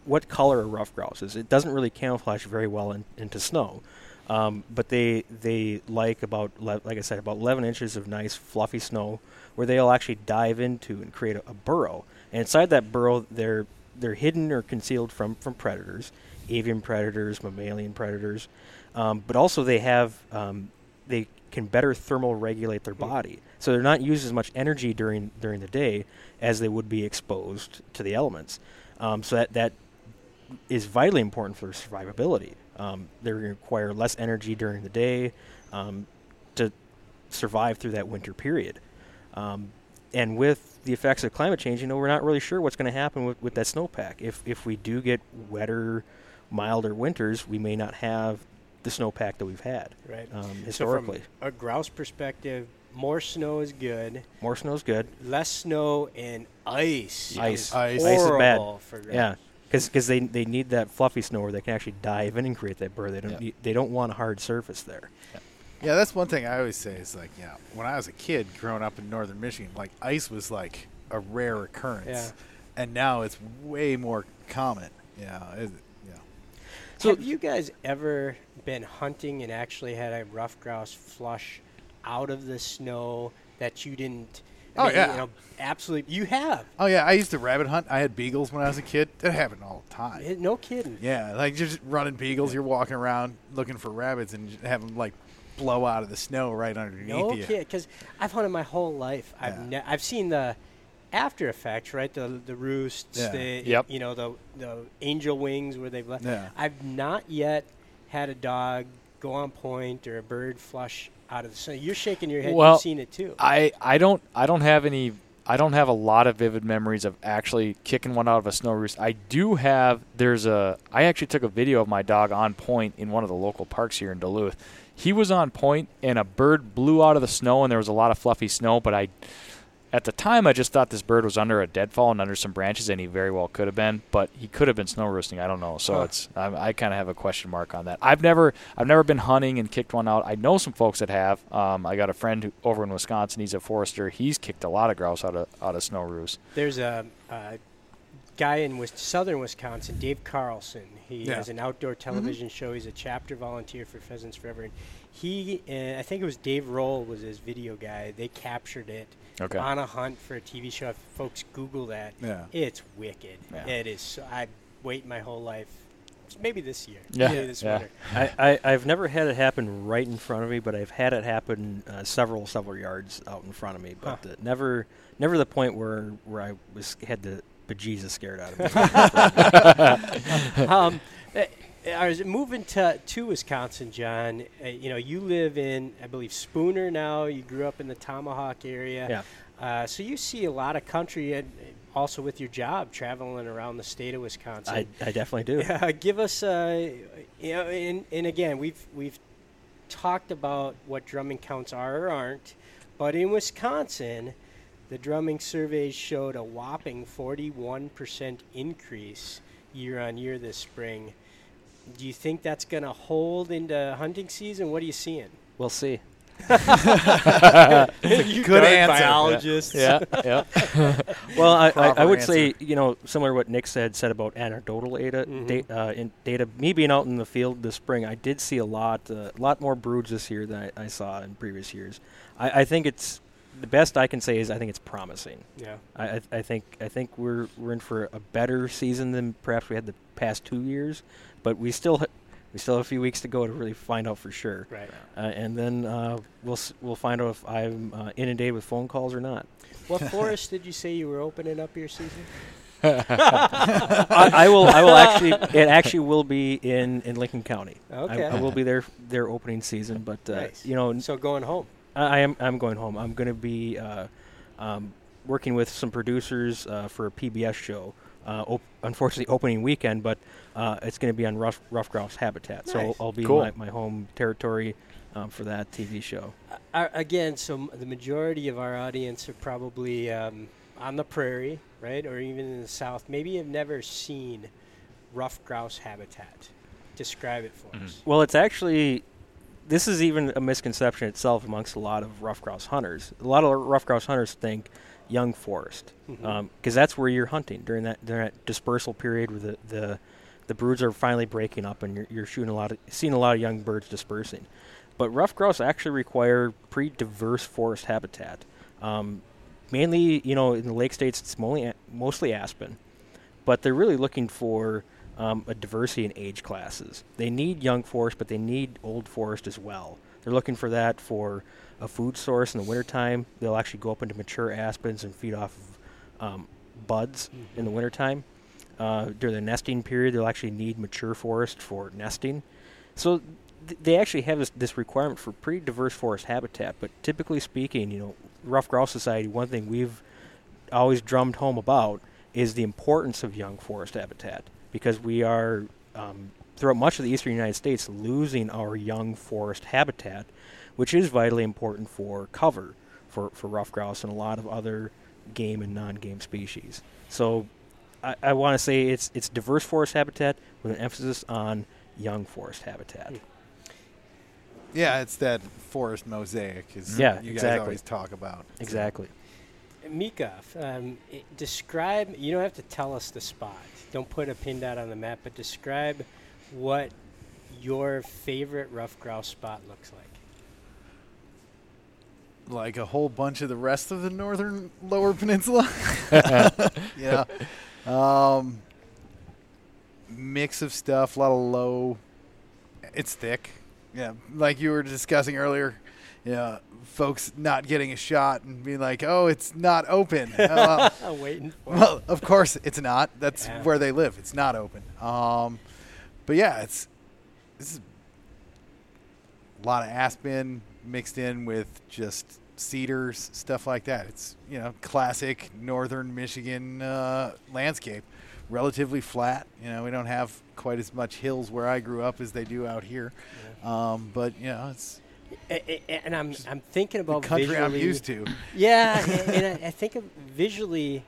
what color a ruffed grouse is. It doesn't really camouflage very well in, into snow, um, but they they like about le- like I said about 11 inches of nice fluffy snow where they'll actually dive into and create a, a burrow. And inside that burrow, they're they're hidden or concealed from from predators, avian predators, mammalian predators, um, but also they have um, they can better thermal regulate their body. So they're not using as much energy during during the day as they would be exposed to the elements. Um, so that that is vitally important for survivability. Um, they require less energy during the day um, to survive through that winter period. Um, and with the effects of climate change, you know, we're not really sure what's going to happen with, with that snowpack. If if we do get wetter, milder winters, we may not have the snowpack that we've had
Right.
um,
So
historically.
from a grouse perspective, more snow is good.
More snow is good.
Less snow and ice.
Ice.
is
Ice.
Ice is bad.
For grouse.
Yeah, because they, they need that fluffy snow where they can actually dive in and create that burr. They don't
Yeah.
need, they don't want a hard surface there.
Yeah, that's one thing I always say is like, yeah, when I was a kid growing up in northern Michigan, like ice was like a rare occurrence.
Yeah.
And now it's way more common. Yeah. It, yeah.
So-
have you guys ever been hunting and actually had a ruffed grouse flush out of the snow that you didn't? I
Oh,
mean,
yeah.
You know, absolutely. You have.
Oh yeah, I used to rabbit hunt. I had beagles when I was a kid. That happened all the time.
No kidding.
Yeah, like just running beagles. You're walking around looking for rabbits and just have them like blow out of the snow right underneath
No
you.
kid, because I've hunted my whole life. I've ne- I've seen the after effects, right? The the roosts,
Yeah.
the
Yep.
you know the the angel wings where they've left.
Yeah.
I've not yet had a dog go on point or a bird flush out of the sun. You're shaking your head.
Well,
You've seen it too.
I, I don't I don't have any I don't have a lot of vivid memories of actually kicking one out of a snow roost. I do have there's a I actually took a video of my dog on point in one of the local parks here in Duluth. He was on point and a bird blew out of the snow and there was a lot of fluffy snow, but I at the time I just thought this bird was under a deadfall and under some branches and he very well could have been, but he could have been snow roosting. I don't know. So
Huh.
it's I, I kind of have a question mark on that. I've never I've never been hunting and kicked one out. I know some folks that have. Um, I got a friend who, over in Wisconsin. He's a forester. He's kicked a lot of grouse out of out of snow roosts.
There's a, a guy in Wis- southern Wisconsin, Dave Carlson. He
Yeah.
has an outdoor television show. He's a chapter volunteer for Pheasants Forever. And he, uh, I think it was Dave Roll was his video guy. They captured it
Okay.
on a hunt for a TV show. If folks Google that,
Yeah.
it's wicked.
Yeah.
It is. So I wait my whole life. Maybe this year.
Yeah.
Maybe this
Yeah.
winter.
I, I, I've never had it happen right in front of me, but I've had it happen uh, several several yards out in front of me. But
Huh.
uh, never never the point where where I was had the bejesus scared out of me. [laughs]
um, I was moving to to Wisconsin, John. Uh, you know, you live in, I believe, Spooner now. You grew up in the Tomahawk area.
Yeah.
Uh, so you see a lot of country, and also with your job, traveling around the state of Wisconsin.
I, I definitely do.
Yeah, [laughs] give us, uh, you know, and, and again, we've we've talked about what drumming counts are or aren't, but in Wisconsin, the drumming surveys showed a whopping 41% increase year on year this spring. Do you think that's going to hold into hunting season? What are you seeing?
We'll see. [laughs]
you
good
darn
answer.
biologists.
Yeah, yeah. [laughs]
Well, I, I, I would
answer.
say, you know, similar to what Nick said said about anecdotal data.
Mhm.
da- uh, in data, me being out in the field this spring, I did see a lot, a lot more broods this year than I, I saw in previous years. I, I think it's the best I can say is I think it's promising.
Yeah.
I, I, I think I think we're we're in for a better season than perhaps we had the past two years, but we still ha- we still have a few weeks to go to really find out for sure.
Right.
Uh, and then uh, we'll s- we'll find out if I'm uh, inundated with phone calls or not.
What [laughs] forest did you say you were opening up your season?
I, I will. I will actually. It actually will be in, in Lincoln County.
Okay.
I, I will be there their opening season, but uh,
Nice.
you know,
So going home.
I, I am. I'm going home. I'm going to be uh, um, working with some producers uh, for a PBS show. Uh, op- unfortunately, opening weekend, but uh, it's going to be on ruffed ruffed grouse habitat. So
Nice.
I'll, I'll be
Cool.
in my, my home territory um, for that TV show.
Uh, again, so m- the majority of our audience are probably um, on the prairie, right, or even in the south. Maybe have never seen ruffed grouse habitat. Describe it for us.
Well, it's actually this is even a misconception itself amongst a lot of ruffed grouse hunters. A lot of ruffed grouse hunters think young forest because
Mhm.
that's where you're hunting during that during that dispersal period where the the, the broods are finally breaking up and you're, you're shooting a lot of seeing a lot of young birds dispersing. But ruffed grouse actually require pretty diverse forest habitat. Um, mainly, you know, in the lake states, it's mostly mostly aspen, but they're really looking for um, a diversity in age classes. They need young forest, but they need old forest as well. They're looking for that for a food source in the wintertime. They'll actually go up into mature aspens and feed off of um, buds in the wintertime. Uh, during the nesting period, they'll actually need mature forest for nesting. So th- they actually have this, this requirement for pretty diverse forest habitat. But typically speaking, you know, Ruffed Grouse Society, one thing we've always drummed home about is the importance of young forest habitat because we are um, throughout much of the eastern United States losing our young forest habitat, which is vitally important for cover for, for ruffed grouse and a lot of other game and non-game species. So I, I want to say it's it's diverse forest habitat with an emphasis on young forest habitat.
Yeah, it's that forest mosaic. Is
Yeah,
you guys
exactly.
always talk about.
Exactly.
Mika, um, describe. You don't have to tell us the spot. Don't put a pin dot on the map, but describe what your favorite ruffed grouse spot looks like.
Like a whole bunch of the rest of the northern lower peninsula. [laughs] [laughs] yeah. Um, mix of stuff, a lot of low. It's thick. Yeah, like you were discussing earlier. Yeah, folks not getting a shot and being like, "Oh, it's not open." [laughs] Uh,
I'm waiting for it.
well, of course it's not. That's
Yeah.
where they live. It's not open. Um, but yeah, it's this is a lot of aspen mixed in with just cedars, stuff like that. It's you know classic northern Michigan uh, landscape, relatively flat. You know we don't have quite as much hills where I grew up as they do out here. Um, but you know it's
and I'm I'm thinking
the
about
country I'm used to. [laughs]
Yeah, a- and I, I think of visually,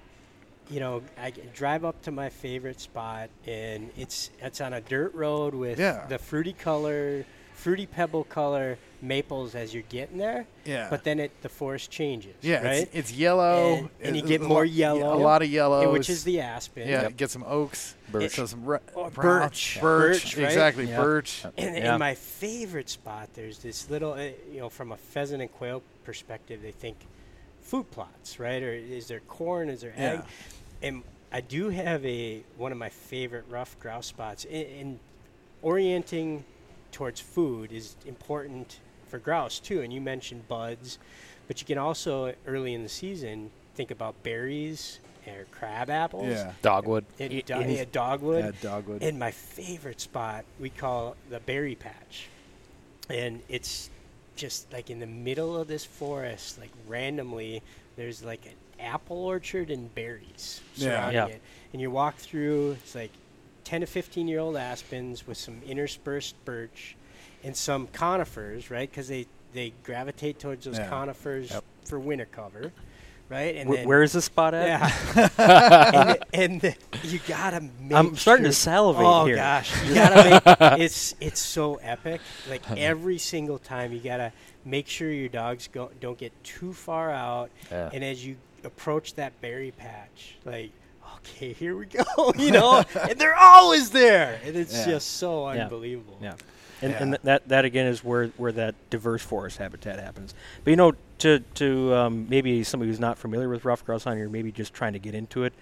you know, I drive up to my favorite spot, and it's it's on a dirt road with
Yeah.
the fruity color, fruity pebble color maples as you're getting there.
Yeah.
But then it the forest changes.
Yeah,
right.
it's, it's yellow,
And- and you get more
lot-
yellow.
a lot of yellow,
which is the aspen.
yeah.
Yep.
Get some oaks,
Birch.
so some ru-
Or
brown-
birch.
birch,
Birch, right?
exactly,
Yeah.
birch.
And
Yeah.
in my favorite spot, there's this little, uh, you know, from a pheasant and quail perspective, they think food plots, right? Or is there corn? Is there
Yeah.
egg? And I do have a one of my favorite ruffed grouse spots. In, in orienting towards food is important for grouse too. And you mentioned buds, but you can also early in the season think about berries or crab apples.
Yeah.
Dogwood.
And
Y-
do-
and-
yeah, dogwood.
Yeah, dogwood.
And my favorite spot we call the berry patch, and it's just like in the middle of this forest, like randomly, there's like an apple orchard and berries
Yeah.
surrounding
Yeah.
it, and you walk through. It's like ten to fifteen year old aspens with some interspersed birch, and some conifers, right? Because they they gravitate towards those
Yeah.
conifers
Yep.
for winter cover, right? And
Wh-
then
where is the spot at?
yeah, [laughs] and, and you gotta make.
I'm starting to salivate
oh
here.
gosh, [laughs] you gotta make. It's it's so epic. Like [laughs] every single time, you gotta make sure your dogs go don't get too far out.
Yeah.
And as you approach that berry patch, like. Okay, here we go. You know, and they're always there, and it's
Yeah.
just so
Yeah.
unbelievable.
Yeah. And,
Yeah.
and th- that that again is where, where that diverse forest habitat happens. But you know, to to um, maybe somebody who's not familiar with ruffed grouse hunting, or maybe just trying to get into it,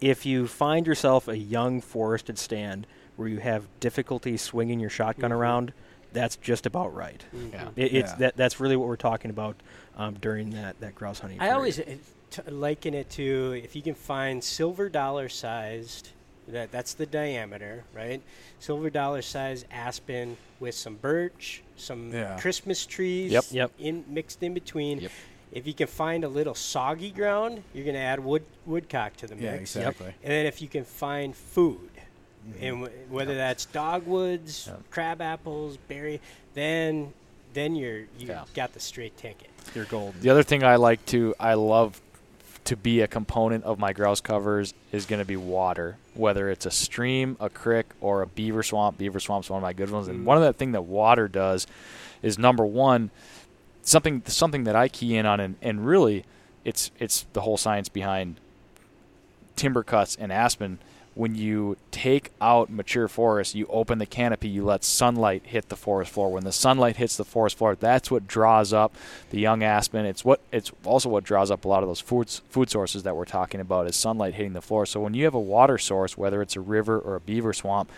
if you find yourself a young forested stand where you have difficulty swinging your shotgun
Mhm.
around, that's just about right.
Mhm.
Yeah.
It, it's
Yeah.
that that's really what we're talking about um, during that, that grouse hunting.
I
period.
always uh, t- liken it to if you can find silver dollar sized, that that's the diameter, right? Silver dollar size aspen with some birch, some
Yeah.
Christmas trees,
Yep.
Yep.
in mixed in between.
Yep.
If you can find a little soggy ground, you're going to add wood woodcock to the mix.
yeah,
mix.
exactly.
And then if you can find food,
Mhm.
and w- whether that's dogwoods,
Yep.
crab apples, berry, then then you're you
Yeah.
got the straight ticket.
You're golden.
The other thing I like to, I love to be a component of my grouse covers is going to be water, whether it's a stream, a creek, or a beaver swamp. Beaver swamp's one of my good ones, and one of the thing that water does is number one, something something that I key in on, and, and really, it's it's the whole science behind timber cuts and aspen. When you take out mature forest, you open the canopy, you let sunlight hit the forest floor. When the sunlight hits the forest floor, that's what draws up the young aspen. It's what it's also what draws up a lot of those food food sources that we're talking about is sunlight hitting the floor. So when you have a water source, whether it's a river or a beaver swamp,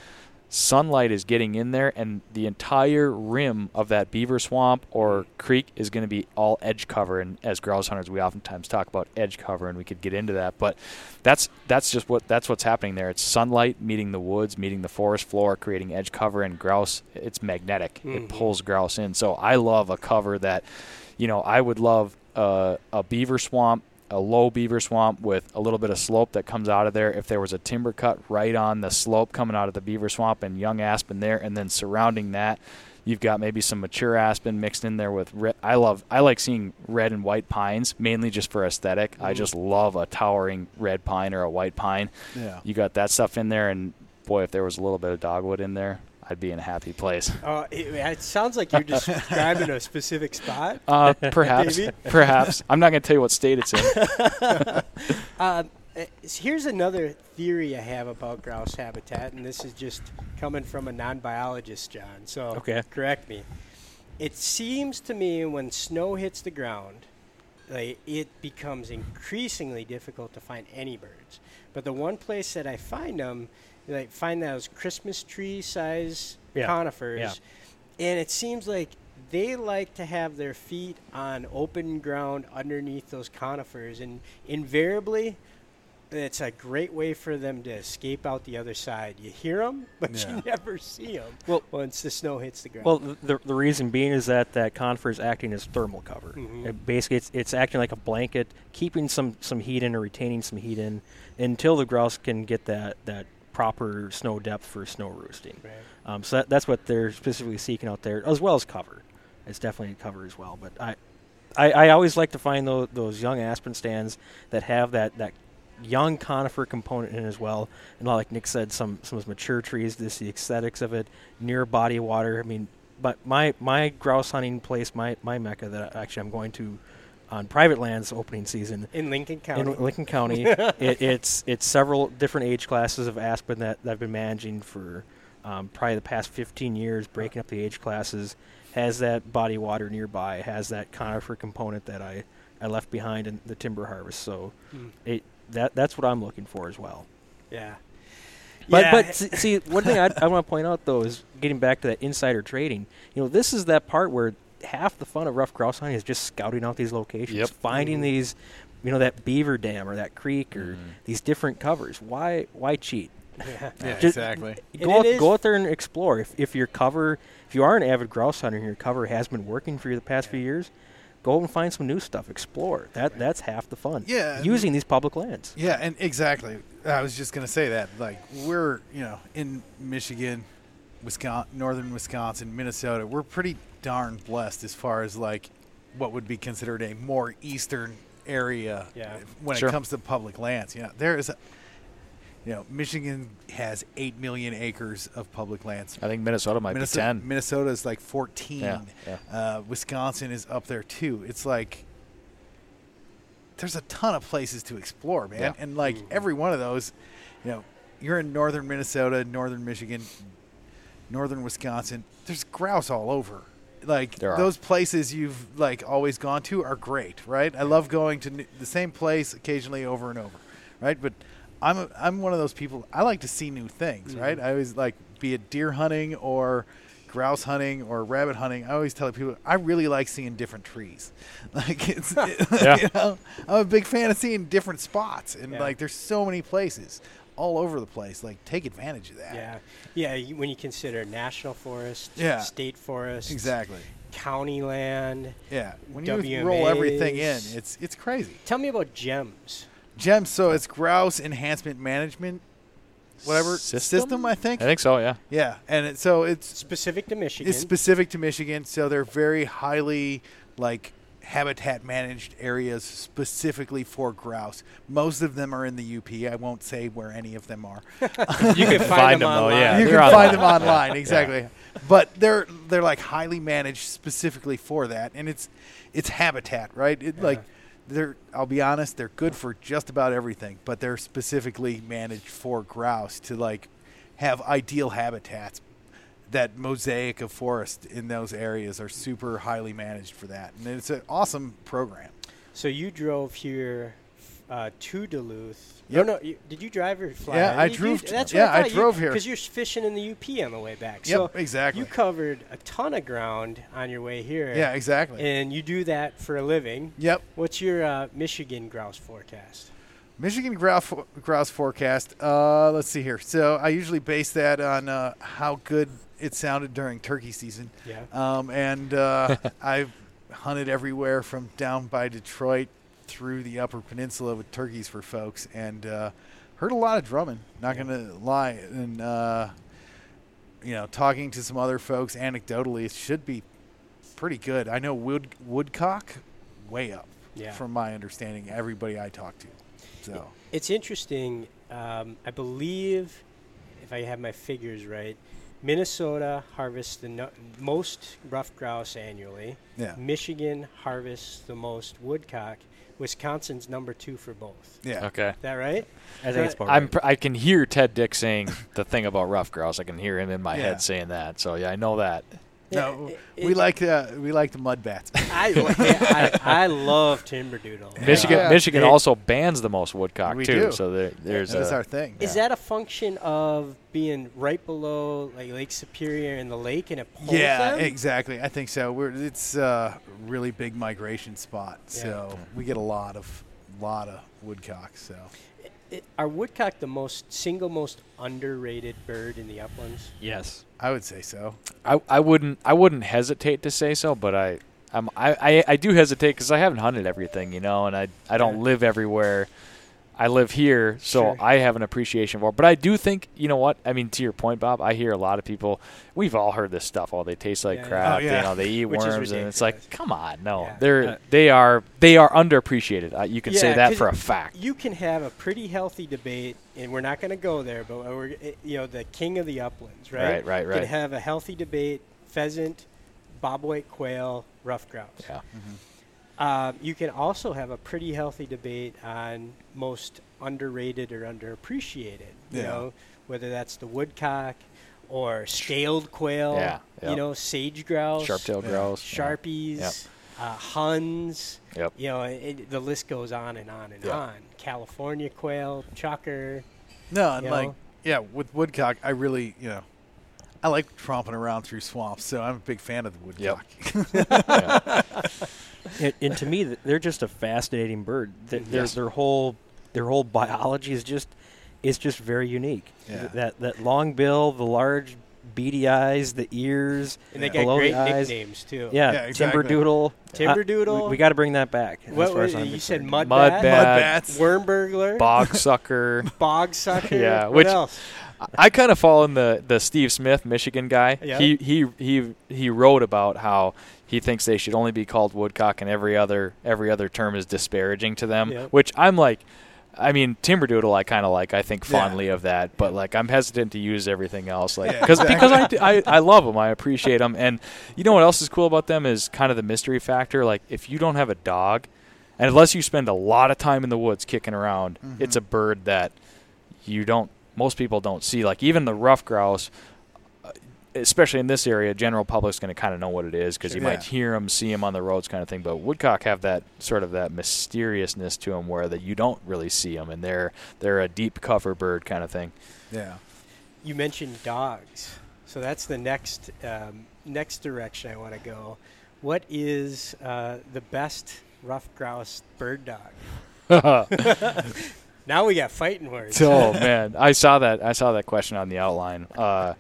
sunlight is getting in there and the entire rim of that beaver swamp or creek is going to be all edge cover. And as grouse hunters we oftentimes talk about edge cover and we could get into that. But that's that's just what that's what's happening there. It's sunlight meeting the woods meeting the forest floor creating edge cover and grouse it's magnetic.
Mhm.
it pulls grouse in. So i love a cover that you know i would love uh, a beaver swamp a low beaver swamp with a little bit of slope that comes out of there. If there was a timber cut right on the slope coming out of the beaver swamp and young aspen there, and then surrounding that, you've got maybe some mature aspen mixed in there with red. I love, I like seeing red and white pines mainly just for aesthetic. I
Mm.
just love a towering red pine or a white pine.
Yeah.
You got that stuff in there, and boy, if there was a little bit of dogwood in there, I'd be in a happy place.
Uh, it, it sounds like you're describing a specific spot. [laughs]
Uh, perhaps, perhaps. I'm not going to tell you what state it's in. [laughs]
Uh, here's another theory I have about grouse habitat, and this is just coming from a non-biologist, John. So
Okay.
correct me. It seems to me when snow hits the ground, like, it becomes increasingly difficult to find any birds. But the one place that I find them, like find those Christmas tree size
Yeah.
conifers,
Yeah.
and it seems like they like to have their feet on open ground underneath those conifers, and invariably, it's a great way for them to escape out the other side. You hear them, [laughs] but
Yeah.
you never see them.
Well-
once the snow hits the ground.
Well, the, the reason being is that that conifer is acting as thermal cover.
Mhm.
It basically, it's, it's acting like a blanket, keeping some, some heat in or retaining some heat in until the grouse can get that, that proper snow depth for snow roosting.
right.
Um, so that, that's what they're specifically seeking out there, as well as cover. It's definitely cover as well. But I, I, I always like to find those, those young aspen stands that have that, that young conifer component in as well. And like Nick said, some some of those mature trees, just the aesthetics of it, near body water. I mean, but my my grouse hunting place, my my mecca that actually I'm going to on private lands opening season
In Lincoln County.
in Lincoln County. [laughs] it, it's it's several different age classes of aspen that, that I've been managing for um, probably the past 15 years, breaking up the age classes. Has that body water nearby? Has that conifer component that I, I left behind in the timber harvest? So
Mm.
it that that's what I'm looking for as well.
yeah.
But
yeah.
but [laughs] see, see, one thing I, I want to point out though is getting back to that insider trading. You know, this is that part where half the fun of ruffed grouse hunting is just scouting out these locations,
Yep.
finding
Mhm.
these you know that beaver dam or that creek or
Mhm.
these different covers. Why why cheat?
Yeah. [laughs]
Yeah, exactly.
Go out, go out there and explore. If if your cover, if you are an avid grouse hunter and your cover has been working for you the past few years, go and find some new stuff. Explore. That that's half the fun.
Yeah,
using these public lands.
Yeah, and exactly. I was just gonna say that. Like we're, you know, in Michigan, Wisconsin, northern Wisconsin, Minnesota, we're pretty darn blessed as far as like what would be considered a more eastern area
Yeah.
when
Sure.
it comes to public lands. You know, there is, a, you know, Michigan has eight million acres of public lands.
I think Minnesota might
Minnesota,
be 10.
Minnesota is like 14.
Yeah, yeah.
Uh, Wisconsin is up there too. It's like there's a ton of places to explore, man.
Yeah.
And like every one of those, you know, you're in northern Minnesota, northern Michigan, northern Wisconsin. There's grouse all over. Like
There are.
those places you've like always gone to are great, right? I love going to the same place occasionally over and over, right? But I'm a, I'm one of those people. I like to see new things, mm-hmm. right? I always like be it deer hunting or grouse hunting or rabbit hunting. I always tell people I really like seeing different trees. [laughs] Like it's, [laughs] [laughs]
Yeah.
you know, I'm a big fan of seeing different spots, and
Yeah.
like there's so many places all over the place. Like take advantage of that.
Yeah, yeah. you- When you consider national forest,
Yeah.
state forest,
exactly.
county land.
Yeah, when you roll everything in, it's it's crazy.
Tell me about gems.
Gems. So it's grouse enhancement management, whatever
System?
I think.
I think so, yeah.
Yeah, and it, so it's
Specific to Michigan.
it's specific to Michigan. So they're very highly like habitat managed areas specifically for grouse. Most of them are in the UP. I won't say where any of them are. [laughs]
You can
find [laughs]
find
them
them, though,
online.
yeah.
you
they're
can find them online
Yeah.
exactly but they're they're like highly managed specifically for that and it's it's habitat right it, like they're i'll be honest they're good for just about everything but they're specifically managed for grouse to like have ideal habitats that mosaic of forest in those areas are super highly managed for that and it's an awesome program
So you drove here uh, to Duluth.
Yep.
No, no. You, did you drive or fly?
Yeah, I drove
did? That's
yeah, I
thought.
drove here.
because you're fishing in the UP on the way back.
Yep,
so
exactly.
You covered a ton of ground on your way here.
yeah exactly
And you do that for a living.
yep
What's your uh, Michigan grouse forecast?
Michigan grouse, grouse forecast. Uh, let's see here. So I usually base that on uh, how good it sounded during turkey season.
Yeah.
Um, and uh, [laughs] I've hunted everywhere from down by Detroit through the Upper Peninsula with turkeys for folks, and uh, heard a lot of drumming. Not gonna lie, and uh, you know, talking to some other folks anecdotally, it should be pretty good. I know wood woodcock, way up.
Yeah.
From my understanding, everybody I talk to. So.
It's interesting. Um, I believe, if I have my figures right, Minnesota harvests the no- most ruffed grouse annually.
Yeah.
Michigan harvests the most woodcock. Wisconsin's number two for both.
Yeah.
Okay.
Is that right?
I think it's about
I'm
right.
pr- I can hear Ted Dick saying [laughs] the thing about ruffed grouse. I can hear him in my
Yeah.
head saying that. So yeah, I know that.
No,
it-
we
it-
like uh, we like the mud bats. [laughs]
I, I, I love timberdoodle. [laughs]
Michigan
Yeah.
Michigan
It-
also bans the most woodcock
We
too.
do.
So there, there's
That's
a,
our thing.
Is that a function of being right below like Lake Superior and the lake, and it pulls
Yeah,
them?
exactly. I think so. We're it's a really big migration spot, so we get a lot of lot of woodcock. So
It- are woodcock the most single most underrated bird in the uplands?
yes.
I would say so.
I, I wouldn't I wouldn't hesitate to say so, but I I'm, I, I, I do hesitate because I haven't hunted everything, you know, and I I don't
Yeah.
live everywhere. I live here, so
Sure.
I have an appreciation for. it. But I do think, you know what? I mean, to your point, Bob. I hear a lot of people. We've all heard this stuff. Oh, they taste like
Yeah, yeah.
crap.
Oh, yeah.
You know, they [laughs] eat worms, and it's like, come on, no,
Yeah.
they're
Uh,
they are they are underappreciated. Uh, you can say that for a fact.
You can have a pretty healthy debate, and we're not going to go there, but we're you know the king of the uplands, right?
Right, right, right.
You Can have a healthy debate: pheasant, bobwhite quail, ruffed grouse.
Yeah.
Um, you can also have a pretty healthy debate on most underrated or underappreciated. You
Yeah.
know, whether that's the woodcock or scaled quail.
Yeah,
You know, sage grouse,
Sharp-tailed
Yeah.
grouse. yeah.
sharpies,
Yep.
uh, huns.
Yep.
You know, it, the list goes on and on and
Yeah.
on. California quail, chukar.
No, and
You
like
know?
yeah, with woodcock, I really you know. I like tromping around through swamps, so I'm a big fan of the woodcock. [laughs] [laughs]
Yeah.
And, and to me, they're just a fascinating bird. Their, their,
Yes.
their whole their whole biology is just is just very unique.
Yeah.
That that long bill, the large beady eyes, the ears,
And they
Yeah.
got great
the eyes.
nicknames too.
Yeah,
Yeah, exactly.
timberdoodle.
Timberdoodle.
Uh, we got to bring that back. as
What
far as
was
I'm
you said?
concerned.
Mud,
Mud
bat,
bat.
Mud bats.
worm burglar, [laughs]
Bog sucker. [laughs]
bog sucker.
Yeah,
what
which-
else?
I kind of fall in the the Steve Smith, Michigan guy.
Yeah.
He he he he wrote about how he thinks they should only be called woodcock, and every other every other term is disparaging to them.
Yeah.
Which I'm like, I mean, timberdoodle, I kind of like. I think
Yeah.
fondly of that, but like I'm hesitant to use everything else, like
Yeah,
because
exactly.
because I, I I love them, I appreciate them, and you know what else is cool about them is kind of the mystery factor. Like if you don't have a dog, and unless you spend a lot of time in the woods kicking around,
Mhm.
it's a bird that you don't most people don't see like even the ruffed grouse especially in this area general public's going to kind of know what it is because you
Sure.
might hear them see them on the roads kind of thing but woodcock have that sort of that mysteriousness to them where that you don't really see them and they're they're a deep cover bird kind of thing
Yeah.
You mentioned dogs, so that's the next um, next direction I want to go. What is uh, the best ruffed grouse bird dog? [laughs] [laughs] Now we got fighting words.
oh [laughs] man i saw that i saw that question on the outline uh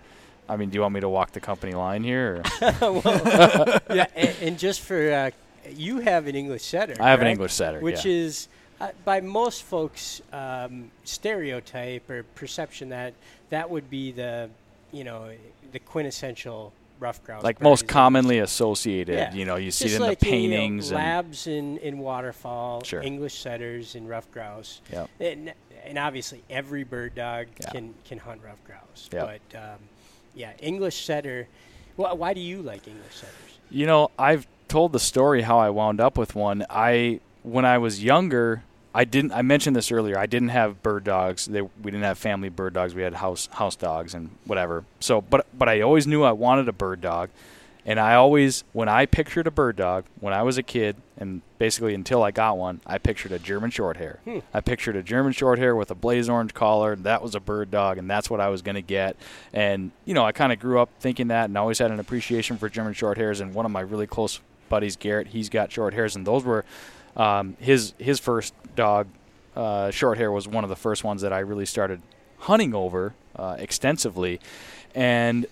I mean, do you want me to walk the company line here? [laughs]
Well, yeah, and, and just for uh, you have an English setter.
I have an? English setter,
which
yeah.
is uh, by most folks' um, stereotype or perception that that would be the you know the quintessential ruffed grouse.
like most commonly associated.
Yeah.
You know, you see
Just
it in
like
the
you know,
paintings and
labs in, in waterfall,
Sure.
English setters and ruffed grouse,
Yep.
and, and obviously every bird dog
Yeah.
can can hunt ruffed grouse.
Yep.
But um, yeah, English setter. Why, why do you like English setters?
You know, I've told the story how I wound up with one. I when I was younger, I didn't. I mentioned this earlier. I didn't have bird dogs. They, we didn't have family bird dogs. We had house house dogs and whatever. So, but but I always knew I wanted a bird dog, and I always when I pictured a bird dog when I was a kid, and basically until I got one, I pictured a German Shorthair.
Hmm.
I pictured a German Shorthair with a blaze orange collar. That was a bird dog, and that's what I was going to get. And you know, I kind of grew up thinking that, and always had an appreciation for German Shorthairs. And one of my really close buddies, Garrett, he's got short hairs, and those were um, his his first dog. Uh, short hair was one of the first ones that I really started hunting over uh, extensively, and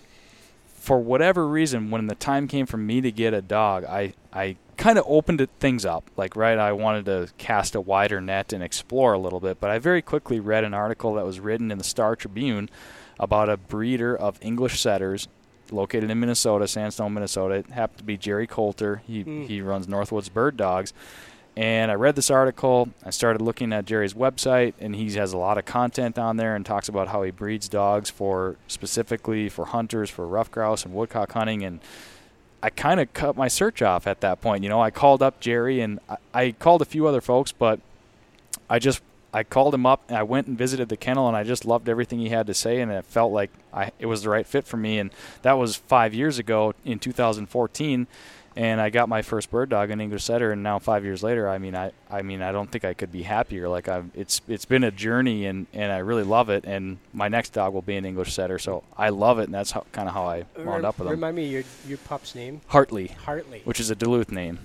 for whatever reason, when the time came for me to get a dog, I I kind of opened it, things up. Like right, I wanted to cast a wider net and explore a little bit. But I very quickly read an article that was written in the Star Tribune about a breeder of English setters located in Minnesota, Sandstone, Minnesota. It happened to be Jerry Coulter. He
Hmm.
he runs Northwoods Bird Dogs. And I read this article. I started looking at Jerry's website, and he has a lot of content on there and talks about how he breeds dogs for specifically for hunters, for ruffed grouse and woodcock hunting. And I kind of cut my search off at that point. You know, I called up Jerry, and I, I called a few other folks, but I just I called him up and I went and visited the kennel, and I just loved everything he had to say, and it felt like I it was the right fit for me. And that was five years ago in 2014 and I got my first bird dog, an English setter, and now five years later, I mean, I, I mean, I don't think I could be happier. Like I've, it's, it's been a journey, and, and I really love it. And my next dog will be an English setter, so I love it, and that's how, kind of how I wound
Rem-
up with him.
Remind me your your pup's name.
Hartley,
Hartley.
which is a Duluth name.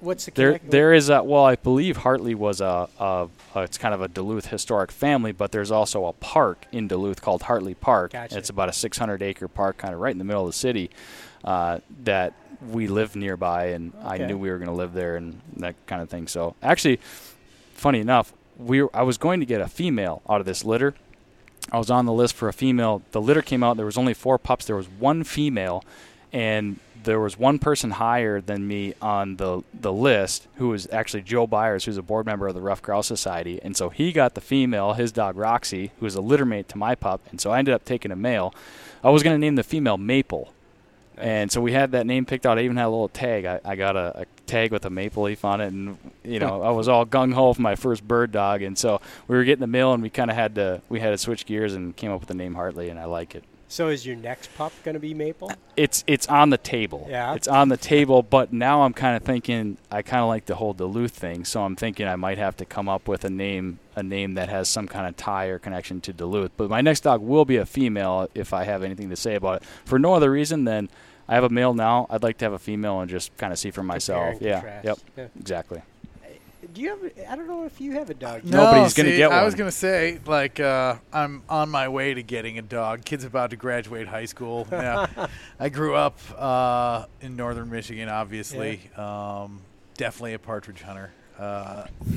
What's the
There, there is a well, I believe Hartley was a, a, a, it's kind of a Duluth historic family, but there's also a park in Duluth called Hartley Park.
Gotcha.
It's about a 600 acre park, kind of right in the middle of the city, uh, that we live nearby, and I knew we were going to live there and that kind of thing. So actually, funny enough, we were, I was going to get a female out of this litter. I was on the list for a female. The litter came out. There was only four pups. There was one female, and there was one person higher than me on the the list, who was actually Joe Byers, who's a board member of the Ruffed Grouse Society. And so he got the female, his dog Roxy, who was a litter mate to my pup. And so I ended up taking a male. I was going to name the female Maple. And so we had that name picked out. I even had a little tag. I, I got a, a tag with a maple leaf on it, and you know I was all gung ho for my first bird dog. And so we were getting the mail, and we kind of had to we had to switch gears and came up with the name Hartley, and I like it.
So is your next pup going to be Maple?
Uh, it's it's on the table.
Yeah.
It's on the table, but now I'm kind of thinking I kind of like the whole Duluth thing, so I'm thinking I might have to come up with a name a name that has some kind of tie or connection to Duluth. But my next dog will be a female if I have anything to say about it. For no other reason than I have a male now. I'd like to have a female and just kind of see for myself. Yeah. Yep.
Yeah.
Exactly.
Do you have? a- I don't know if you have a dog.
No,
Nobody's gonna
see,
get
I was gonna say, like, uh, I'm on my way to getting a dog. Kid's about to graduate high school. [laughs] Now, I grew up uh, in northern Michigan, obviously. Um, definitely a partridge hunter. Uh, [laughs]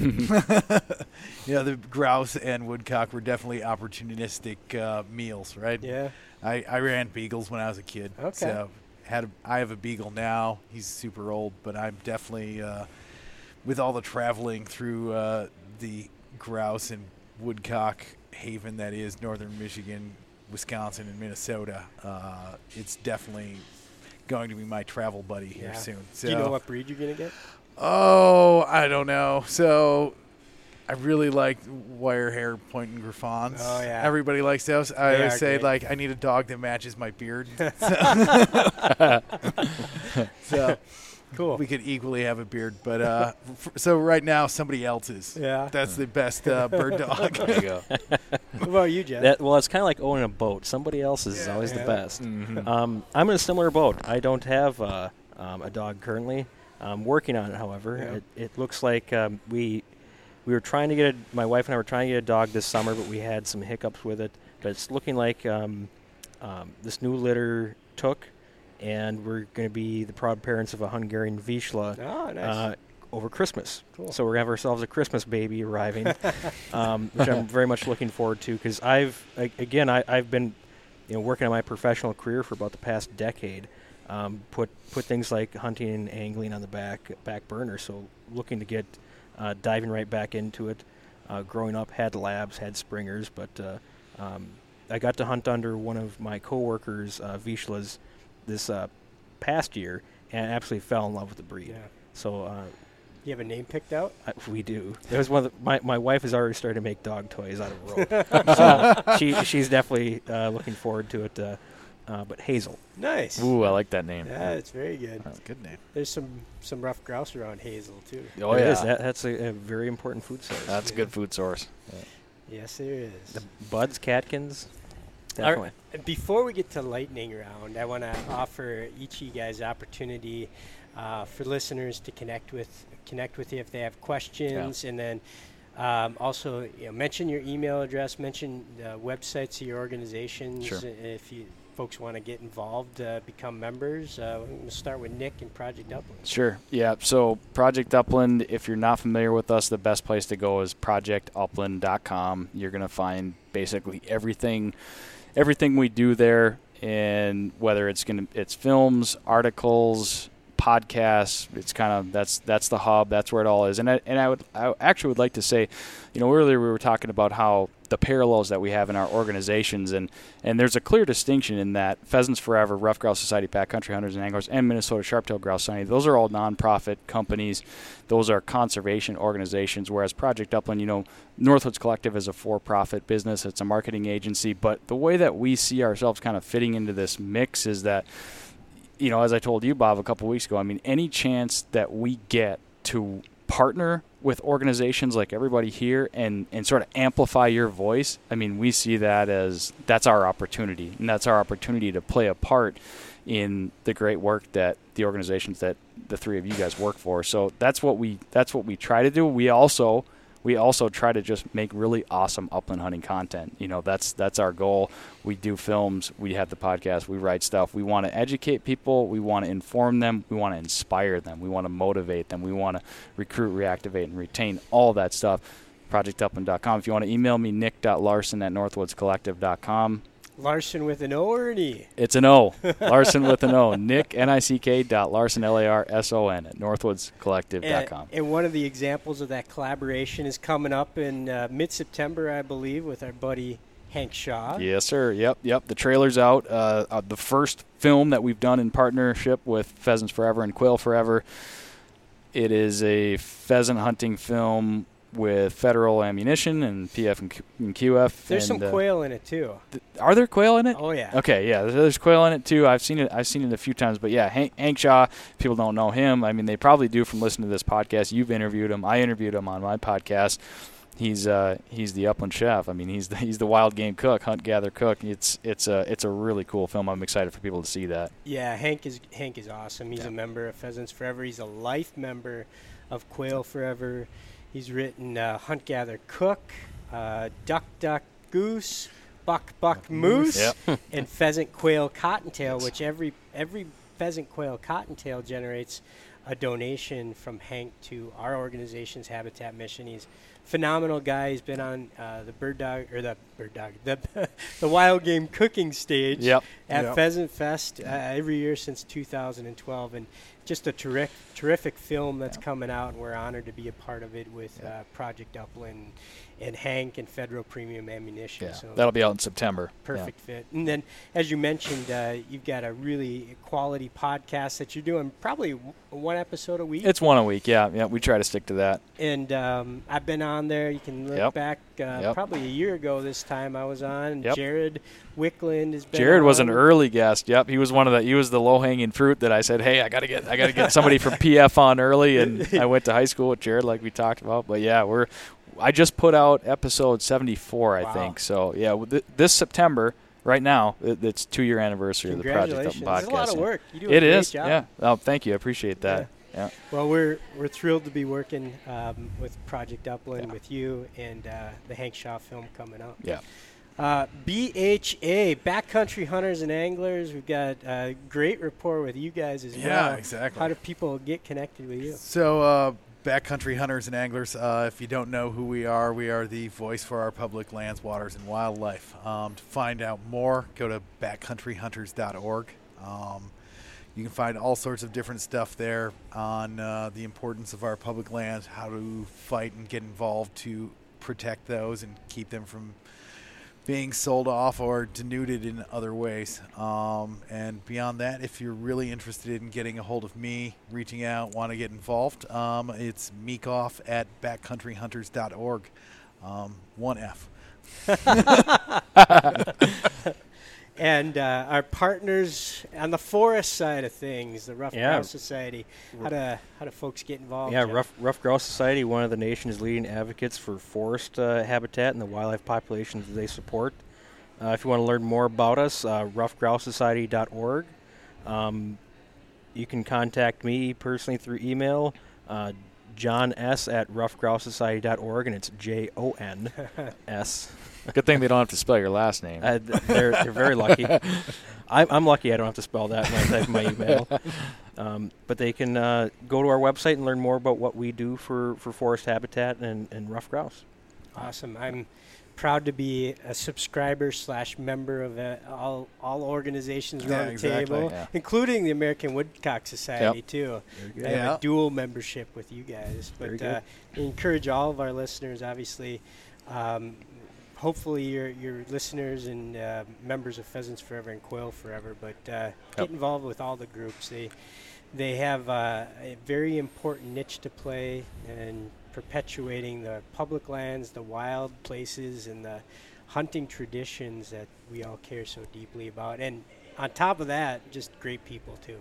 yeah, the grouse and woodcock were definitely opportunistic uh, meals, right?
Yeah.
I, I ran beagles when I was a kid.
Okay.
So had a, I have a beagle now. He's super old, but I'm definitely uh, with all the traveling through uh, the grouse and woodcock haven that is northern Michigan, Wisconsin, and Minnesota. Uh, it's definitely going to be my travel buddy here
Yeah.
soon. So,
Do you know what breed you're gonna get?
Oh, I don't know. So. I really like wire hair point and griffons.
Oh, yeah.
Everybody likes those. I
They
always say
great.
like I need a dog that matches my beard. [laughs] [laughs] so
Cool.
we could equally have a beard, but uh, f- so right now somebody else's.
yeah.
That's the best uh, bird dog. [laughs]
There you go.
What about you, Jeff?
That, well, it's kind of like owning a boat. Somebody else's is always
Yeah.
the best.
Mhm.
Um, I'm in a similar boat. I don't have uh, um, a dog currently. I'm working on it, however.
Yeah.
It, it looks like um, we we were trying to get a, my wife and I were trying to get a dog this summer, but we had some hiccups with it. But it's looking like um, um, this new litter took, and we're going to be the proud parents of a Hungarian Vizsla
oh, nice.
uh, over Christmas.
Cool.
So we're gonna have ourselves a Christmas baby arriving, [laughs] um, which I'm very much looking forward to because I've a- again I, I've been you know working on my professional career for about the past decade. Um, put put things like hunting and angling on the back back burner. So looking to get uh, diving right back into it. Uh, growing up, had labs, had springers, but uh, um, I got to hunt under one of my coworkers' uh, Vizslas this uh, past year, and absolutely fell in love with the breed.
yeah.
So uh,
You have a name picked out?
I, we do. There's one. Of the, my my wife has already started to make dog toys out of rope. [laughs] so she she's definitely uh, looking forward to it. Uh, but Hazel,
Nice.
Ooh, I like that name.
Yeah, it's very good.
That's a good name.
There's some some ruffed grouse around Hazel too.
Oh
There
yeah,
is. That, that's a, a very important food source.
that's a good food source.
Yes, there is.
the buds, catkins,
All
definitely.
right. Before we get to lightning round, I want to offer each of you guys opportunity uh, for listeners to connect with connect with you if they have questions, and then um, also you know, mention your email address, mention the websites of your organizations.
Sure.
If you folks want to get involved, uh, become members. Uh, to start with Nick and Project Upland.
Sure. Yeah. So Project Upland, if you're not familiar with us, the best place to go is projectupland.com. You're going to find basically everything everything we do there and whether it's going to it's films, articles, podcasts, it's kind of that's that's the hub, that's where it all is. And I, and I would I actually would like to say, you know, earlier we were talking about how the parallels that we have in our organizations and and there's a clear distinction in that Pheasants Forever, Ruffed Grouse Society, Backcountry Hunters and Anglers, and Minnesota Sharptail Grouse Society. Those are all nonprofit companies. Those are conservation organizations. Whereas Project Upland, you know, Northwoods Collective is a for-profit business. It's a marketing agency. But the way that we see ourselves kind of fitting into this mix is that, you know, as I told you, Bob, a couple weeks ago, I mean, any chance that we get to partner with organizations like everybody here and, and sort of amplify your voice, I mean, we see that as that's our opportunity. And that's our opportunity to play a part in the great work that the organizations that the three of you guys work for. So that's what we that's what we try to do. We also we also try to just make really awesome upland hunting content. You know, that's that's our goal. We do films, we have the podcast, we write stuff. We want to educate people, we want to inform them, we want to inspire them, we want to motivate them, we want to recruit, reactivate, and retain all that stuff. ProjectUpland.com. If you want to email me, nick.larson at northwoodscollective.com.
Larson with an O or an E?
It's an O. Larson with an O. [laughs] Nick, N-I-C-K dot Larson, L-A-R-S-O-N at northwoodscollective.com.
And, and one of the examples of that collaboration is coming up in uh, mid-September, I believe, with our buddy Hank Shaw.
Yes, sir. Yep, yep. The trailer's out. Uh, uh, the first film that we've done in partnership with Pheasants Forever and Quail Forever. It is a pheasant hunting film with federal ammunition and PF and, Q- and QF.
There's
and,
some
uh,
quail in it too.
th- are there quail in it?
Oh yeah.
Okay, yeah, there's quail in it too. I've seen it. I've seen it a few times, but yeah, Hank, Hank Shaw. People don't know him. I mean, they probably do from listening to this podcast. You've interviewed him. I interviewed him on my podcast. he's uh, he's the upland chef. I mean, he's the, he's the wild game cook, hunt gather cook. It's it's a it's a really cool film. I'm excited for people to see that.
Yeah, Hank is Hank is awesome. He's
Yeah.
a member of Pheasants Forever. He's a life member of Quail Forever. He's written uh, Hunt Gather Cook, uh, Duck Duck Goose, Buck Buck Moose,
Yep. [laughs]
and Pheasant Quail Cottontail, which every every pheasant quail cottontail generates a donation from Hank to our organization's Habitat Mission. He's a phenomenal guy. He's been on uh, the bird dog or the bird dog the [laughs] the wild game cooking stage
Yep.
at
Yep.
Pheasant Fest uh, every year since 2012, and just a terrific, terrific film that's coming out, and we're honored to be a part of it with
Yeah.
uh, Project Upland and Hank and Federal Premium Ammunition.
Yeah.
So
That'll be out in September. Yeah.
perfect fit. And then, as you mentioned, uh, you've got a really quality podcast that you're doing, probably w- one episode a week.
It's one a week. Yeah. Yeah. We try to stick to that.
and um, I've been on there. You can look
Yep.
back uh,
Yep.
probably a year ago this time I was on.
Yep.
Jared Wiklund has been
Jared was an early guest. Yep, he was one of the he was the low hanging fruit that I said, hey, I gotta get I gotta get somebody from PF on early, and [laughs] I went to high school with Jared like we talked about. But yeah, we're I just put out episode seventy four, I
Wow.
think. So yeah, th- this September, right now, it, it's two year anniversary of the Project Up podcast.
It's a lot of work. You do
It is.
job.
Yeah. Oh, thank you. I appreciate that. Yeah.
Well, we're we're thrilled to be working um, with Project Upland
Yeah.
with you and uh, the Hank Shaw film coming up.
Yeah.
Uh, BHA, Backcountry Hunters and Anglers. We've got a great rapport with you guys as
Yeah,
well.
exactly.
How do people get connected with you?
So, uh, backcountry hunters and anglers, uh, if you don't know who we are, we are the voice for our public lands, waters, and wildlife. Um, to find out more, go to backcountryhunters.org. Um, you can find all sorts of different stuff there on uh, the importance of our public lands, how to fight and get involved to protect those and keep them from being sold off or denuded in other ways. Um, and beyond that, if you're really interested in getting a hold of me, reaching out, want to get involved, um, it's meekoff at backcountryhunters.org. Um, one F. [laughs] [laughs]
And uh, our partners on the forest side of things, the Ruffed
Yeah.
Grouse Society. How do how do folks get involved?
Yeah,
Jeff?
Ruffed, Ruffed Grouse Society, one of the nation's leading advocates for forest uh, habitat and the wildlife populations they support. Uh, if you want to learn more about us, uh, ruffedgrousesociety.org. Um, you can contact me personally through email, uh, John S. at ruffedgrousesociety.org, and it's J O N S. [laughs]
Good thing they don't have to spell your last name.
Uh, they're, they're very lucky. [laughs] I'm, I'm lucky I don't have to spell that when I type my email. Um, but they can uh, go to our website and learn more about what we do for, for forest habitat and, and ruffed grouse.
Awesome. I'm proud to be a subscriber slash member of uh, all all organizations
Yeah,
around the
exactly.
table,
Yeah.
including the American Woodcock Society too. I have
Yeah.
a dual membership with you guys, but uh, encourage all of our listeners. Obviously, um, hopefully your your listeners and uh, members of Pheasants Forever and Quail Forever. But uh, get involved with all the groups. They they have uh, a very important niche to play in perpetuating the public lands, the wild places, and the hunting traditions that we all care so deeply about. And on top of that, just great people too.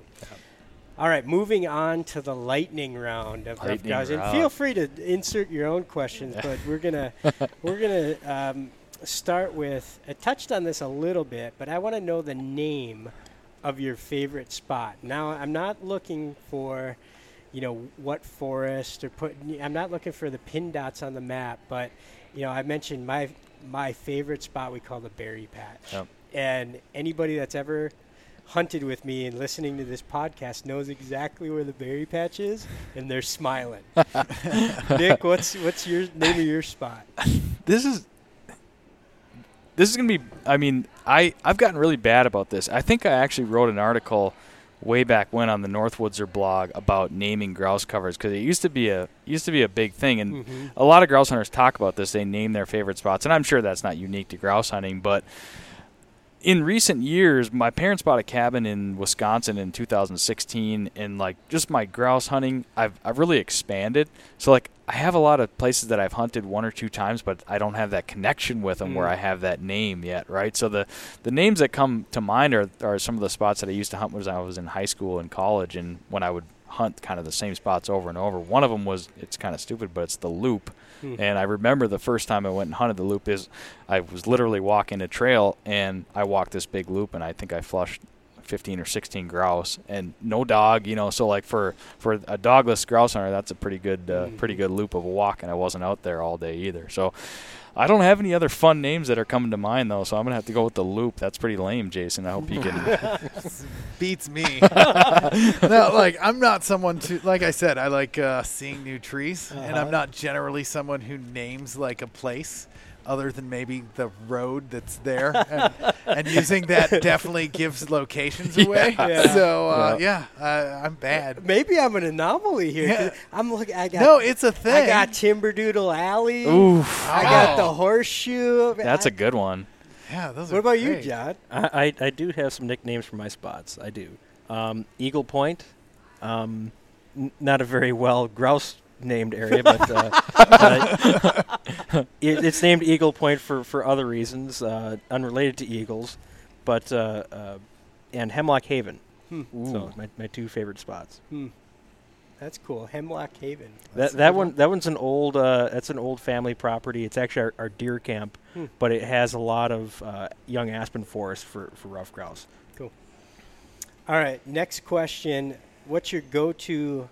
All right, moving on to the lightning round of
Lightning
Guys, and feel free to insert your own questions. but we're gonna [laughs] we're gonna um, start with. I touched on this a little bit, but I want to know the name of your favorite spot. Now, I'm not looking for, you know, what forest or put. I'm not looking for the pin dots on the map, but you know, I mentioned my my favorite spot we call the berry patch.
Yep.
And anybody that's ever hunted with me and listening to this podcast knows exactly where the berry patch is, and they're smiling. [laughs] Nick, what's what's your name of your spot?
this is this is gonna be i mean i i've gotten really bad about this i think i actually wrote an article way back when on the northwoodser blog about naming grouse covers because it used to be a used to be a big thing and
Mhm.
a lot of grouse hunters talk about this they name their favorite spots and i'm sure that's not unique to grouse hunting but in recent years, my parents bought a cabin in Wisconsin in 2016, and like just my grouse hunting, I've I've really expanded. So like I have a lot of places that I've hunted one or two times, but I don't have that connection with them where
Mm.
I have that name yet, right? So the the names that come to mind are are some of the spots that I used to hunt when I was in high school and college, and when I would hunt kind of the same spots over and over. One of them was it's kind of stupid, but it's the loop.
Hmm. [laughs]
And I remember the first time I went and hunted the loop is I was literally walking a trail and I walked this big loop and I think I flushed 15 or 16 grouse and no dog, you know. So like for for a dogless grouse hunter, that's a pretty good uh, pretty good loop of a walk, and I wasn't out there all day either. So I don't have any other fun names that are coming to mind though, so I'm gonna have to go with the loop. That's pretty lame, Jason. I hope you can. [laughs]
beats me. [laughs] no, like I'm not someone to like I said, I like uh, seeing new trees, and
Uh-huh.
I'm not generally someone who names like a place other than maybe the road that's there, and, and using that [laughs] definitely gives locations away.
Yeah.
So uh, yeah, uh, I'm bad.
Maybe I'm an anomaly here.
Yeah.
I'm looking. I got
No, it's a thing.
I got Timberdoodle Alley.
Oof.
I got the horseshoe.
That's
a
a good one.
yeah. Those
What
are
about you,
great.
John?
I, I, I do have some nicknames for my spots. I do. Um, Eagle Point, um, n- not a very well grouse named area, but uh, uh, [laughs] it, it's named Eagle Point for, for other reasons, uh, unrelated to eagles, but uh, uh, and Hemlock Haven.
Hmm.
So my, my two favorite spots.
Hmm. That's cool. Hemlock Haven.
That
That's a
that one that one's an old uh, that's an old family property. It's actually our, our deer camp,
Hmm.
but it has a lot of uh, young aspen forest for, for ruffed grouse. Cool.
All right. Next question. What's your go-to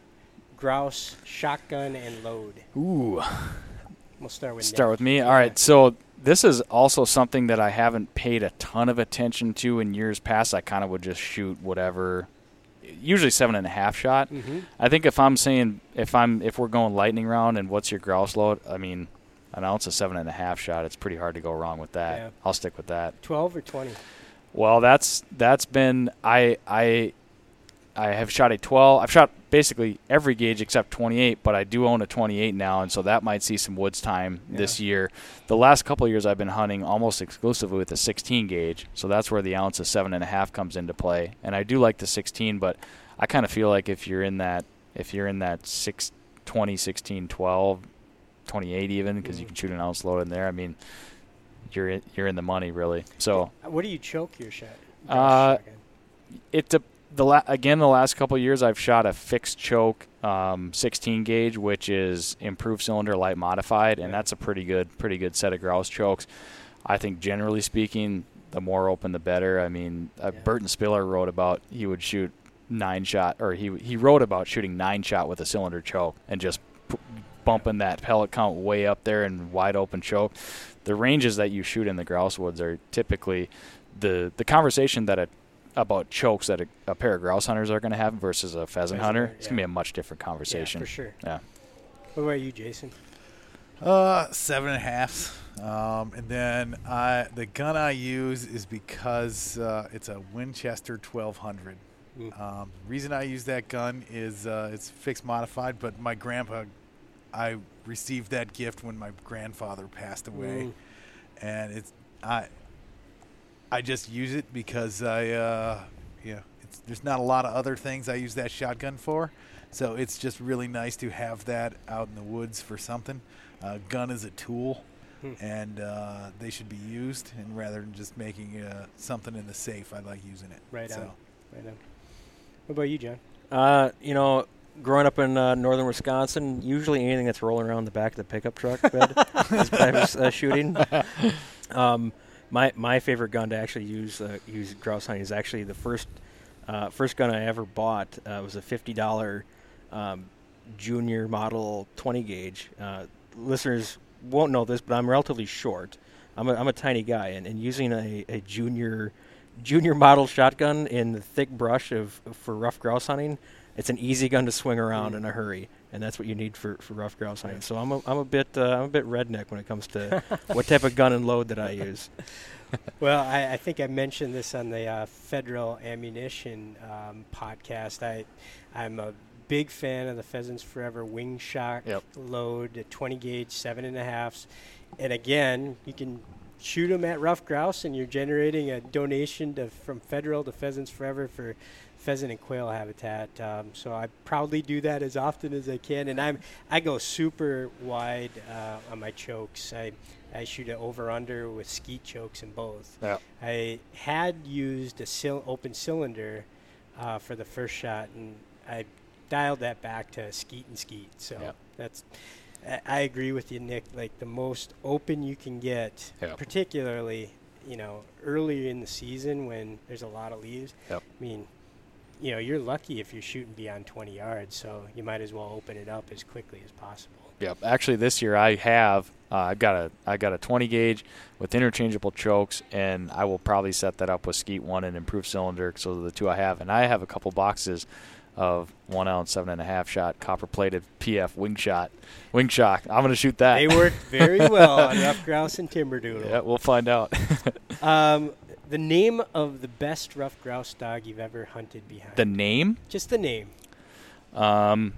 grouse shotgun and load?
Ooh.
We'll start with
Start
Nick.
with me.
Yeah.
All right. So this is also something that I haven't paid a ton of attention to in years past. I kind of would just shoot whatever, usually seven and a half shot.
Mhm.
I think if I'm saying if I'm if we're going lightning round and what's your grouse load, I mean, an ounce of seven and a half shot. It's pretty hard to go wrong with that.
Yeah.
I'll stick with that.
Twelve or twenty?
Well, that's that's been I I I have shot a 12. I've shot basically every gauge except 28, but I do own a 28 now, and so that might see some woods time this year. The last couple of years, I've been hunting almost exclusively with a 16 gauge, so that's where the ounce of seven and a half comes into play. And I do like the 16, but I kind of feel like if you're in that if you're in that 6, 20, 16, 12, 28 even, because you
Mhm.
can shoot an ounce load in there. I mean, you're in, you're in the money really. So
What do you choke your shot?
Uh, it de- the la- again the last couple of years I've shot a fixed choke um, 16 gauge, which is improved cylinder light modified, and that's a pretty good pretty good set of grouse chokes. I think generally speaking, the more open the better. I mean, uh,
Yeah.
Burton Spiller wrote about he would shoot nine shot, or he he wrote about shooting nine shot with a cylinder choke and just p- bumping that pellet count way up there and wide open choke. The ranges that you shoot in the grouse woods are typically the the conversation that a about chokes that a, a pair of grouse hunters are going to have versus a pheasant,
Pheasant
hunter,
hunter,
it's going to be a much different conversation.
Yeah, for sure.
Yeah.
What about you, Jason?
Uh, seven and a half. Um, and then I, the gun I use is because uh, it's a Winchester 1200.
Mm.
Um, reason I use that gun is uh, it's fixed modified, but my grandpa, I received that gift when my grandfather passed away,
Mm.
and it's I. I just use it because I, uh, yeah, it's, there's not a lot of other things I use that shotgun for, so it's just really nice to have that out in the woods for something. Uh, gun is a tool,
Hmm.
and uh, they should be used. And rather than just making uh, something in the safe, I like using it.
Right
so.
on. Right on. What about you, John?
Uh, you know, growing up in uh, northern Wisconsin, usually anything that's rolling around the back of the pickup truck bed [laughs] is I uh, shooting. [laughs] Um, my my favorite gun to actually use uh, use grouse hunting is actually the first uh, first gun I ever bought uh, was a fifty dollar um, junior model twenty gauge. Uh, listeners won't know this, but I'm relatively short. I'm a, I'm a tiny guy, and, and using a, a junior junior model shotgun in the thick brush of for ruffed grouse hunting, it's an easy gun to swing around
Mm.
in a hurry, and that's what you need for, for ruffed grouse hunting. So I'm a, I'm a bit uh, I'm a bit redneck when it comes to what type of gun and load that I use. [laughs]
Well, I, I think I mentioned this on the uh, federal ammunition um, podcast. I, I'm a big fan of the Pheasants Forever Wing Shock
Yep.
load, the 20 gauge seven and a halfs, and again, you can shoot them at ruffed grouse, and you're generating a donation to, from federal to Pheasants Forever for pheasant and quail habitat. Um, so I proudly do that as often as I can, and I'm I go super wide uh, on my chokes. I I shoot it over under with skeet chokes in both.
Yeah.
I had used a sil- open cylinder uh, for the first shot, and I dialed that back to skeet and skeet. So
Yep.
that's. I- I agree with you, Nick. Like the most open you can get,
Yep.
particularly you know earlier in the season when there's a lot of leaves.
Yep.
I mean, you know, you're lucky if you're shooting beyond 20 yards, so you might as well open it up as quickly as possible.
Yep. Actually, this year I have uh, I've got a I got a 20 gauge with interchangeable chokes, and I will probably set that up with Skeet One and improved cylinder. So the two I have, and I have a couple boxes of one ounce seven and a half shot copper plated PF wing shot wing shock. I'm gonna shoot that.
They work very [laughs] well on ruffed grouse and timber doodle.
yeah, we'll find out. [laughs]
Um, the name of the best ruffed grouse dog you've ever hunted behind.
the name.
Just the name.
Um,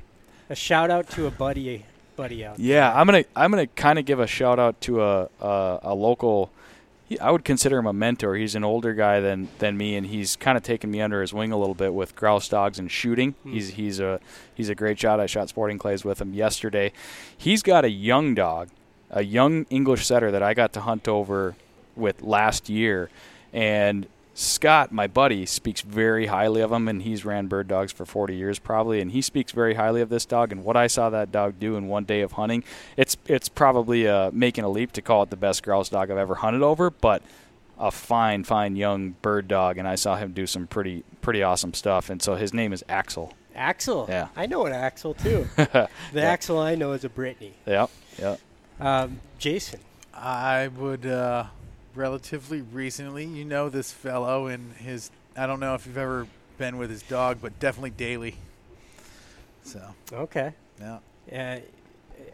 A shout out to a buddy, buddy out.
Yeah, I'm gonna I'm gonna kind of give a shout out to a a, a local. He, I would consider him a mentor. He's an older guy than than me, and he's kind of taken me under his wing a little bit with grouse dogs and shooting.
Hmm.
He's he's a he's a great shot. I shot sporting clays with him yesterday. He's got a young dog, a young English setter that I got to hunt over with last year, and Scott, my buddy, speaks very highly of him, and he's ran bird dogs for 40 years probably, and he speaks very highly of this dog. And what I saw that dog do in one day of hunting, it's it's probably uh, making a leap to call it the best grouse dog I've ever hunted over, but a fine, fine young bird dog, and I saw him do some pretty pretty awesome stuff. And so his name is Axel.
Axel.
Yeah.
I know an Axel too. [laughs] the Axel I know is a Brittany.
Yep, yep.
Um, Jason.
I would uh, relatively recently, you know, this fellow and his. I don't know if you've ever been with his dog, but definitely daily. So
Okay.
yeah,
Uh,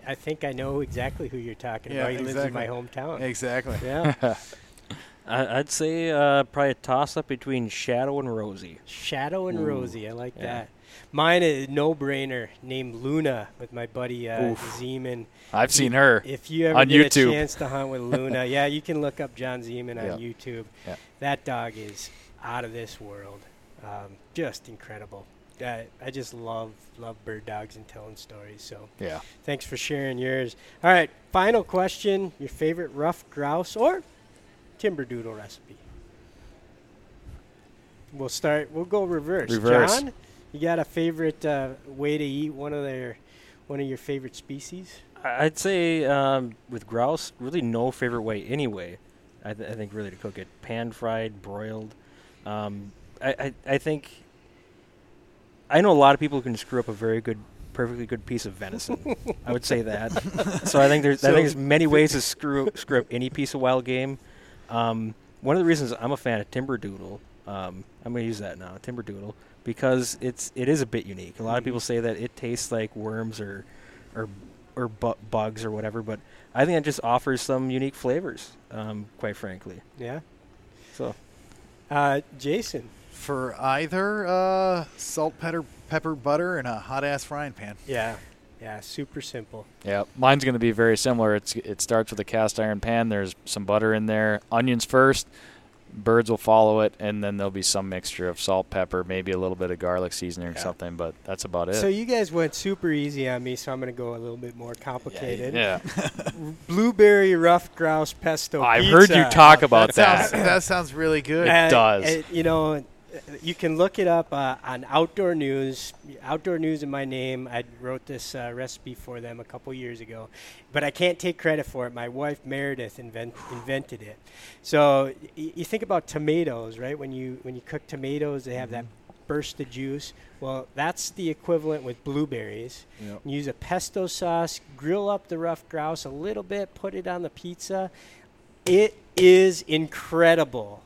I think I know exactly who you're talking
Yeah,
about. He lives in my hometown.
exactly.
Yeah. [laughs]
I, I'd say uh, probably a toss up between Shadow and Rosie.
Shadow and
Ooh.
Rosie. I like
Yeah.
that. Mine is no brainer named Luna with my buddy uh, Zeman.
I've seen her.
If you ever
On
get
YouTube.
a chance to hunt with Luna, [laughs] yeah, you can look up John Zeman
Yeah.
on YouTube.
Yeah.
That dog is out of this world. Um, just incredible. I, I just love love bird dogs and telling stories. So
Yeah.
thanks for sharing yours. All right, final question: Your favorite ruffed grouse or timber doodle recipe? We'll start. We'll go reverse.
Reverse.
John, you got a favorite uh, way to eat one of their one of your favorite species?
I'd say um, with grouse, really no favorite way anyway. I, th- I think really to cook it pan fried, broiled. Um, I, I I think I know a lot of people can screw up a very good, perfectly good piece of venison. [laughs] I would say that. so I think there's I think there's many [laughs] ways to screw screw up any piece of wild game. Um, one of the reasons I'm a fan of timber doodle, um, I'm going to use that now, timber doodle, because it's it is a bit unique. A lot of people say that it tastes like worms or or or bu- bugs or whatever, but I think it just offers some unique flavors. Um, quite frankly,
Yeah.
so
Uh, Jason.
For either uh, salt, pepper, pepper, butter, and a hot ass frying pan.
Yeah. Yeah. Super simple.
Yeah, mine's going to be very similar. It's it starts with a cast iron pan. There's some butter in there, onions first. Birds will follow it, and then there'll be some mixture of salt, pepper, maybe a little bit of garlic seasoning or
Yeah.
something. But that's about it.
So you guys went super easy on me, so I'm going to go a little bit more complicated.
yeah, [laughs]
Blueberry ruffed grouse pesto.
I've heard you
pizza.
talk about
Sounds,
that.
that sounds really good.
It does.
uh, you know, you can look it up uh, on Outdoor News. Outdoor News in my name. I wrote this uh, recipe for them a couple years ago, but I can't take credit for it. My wife Meredith invent, invented it. So y- you think about tomatoes, right? When you when you cook tomatoes, they have that burst of juice. Well, that's the equivalent with blueberries.
Yep.
Use a pesto sauce, grill up the ruffed grouse a little bit, put it on the pizza. It is incredible.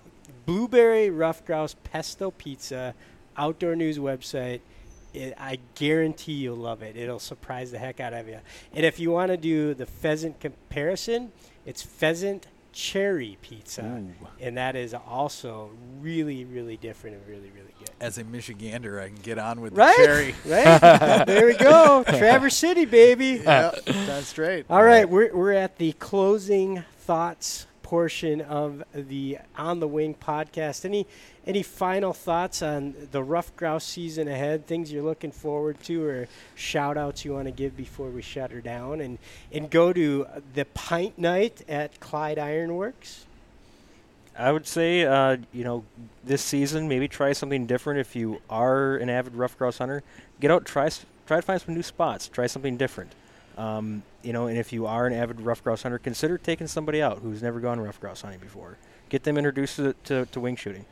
Blueberry ruffed grouse pesto pizza, outdoor news website. It, I guarantee you'll love it. It'll surprise the heck out of you. And if you want to do the pheasant comparison, it's pheasant cherry pizza, and that is also really, really different and really, really good.
As a Michigander, I can get on with
Right?
the cherry.
Right? there we go. [laughs] Traverse City, baby.
yeah, that's straight.
All right, we're, we're at the closing thoughts portion of the On the Wing podcast. Any any final thoughts on the ruffed grouse season ahead? Things you're looking forward to, or shout outs you want to give before we shut her down? And and go to the Pint Night at Clyde Ironworks.
I would say, uh, you know, this season maybe try something different. If you are an avid ruffed grouse hunter, get out, try try to find some new spots, try something different. Um, you know, and if you are an avid ruffed grouse hunter, consider taking somebody out who's never gone ruffed grouse hunting before. Get them introduced to, to, to wing shooting.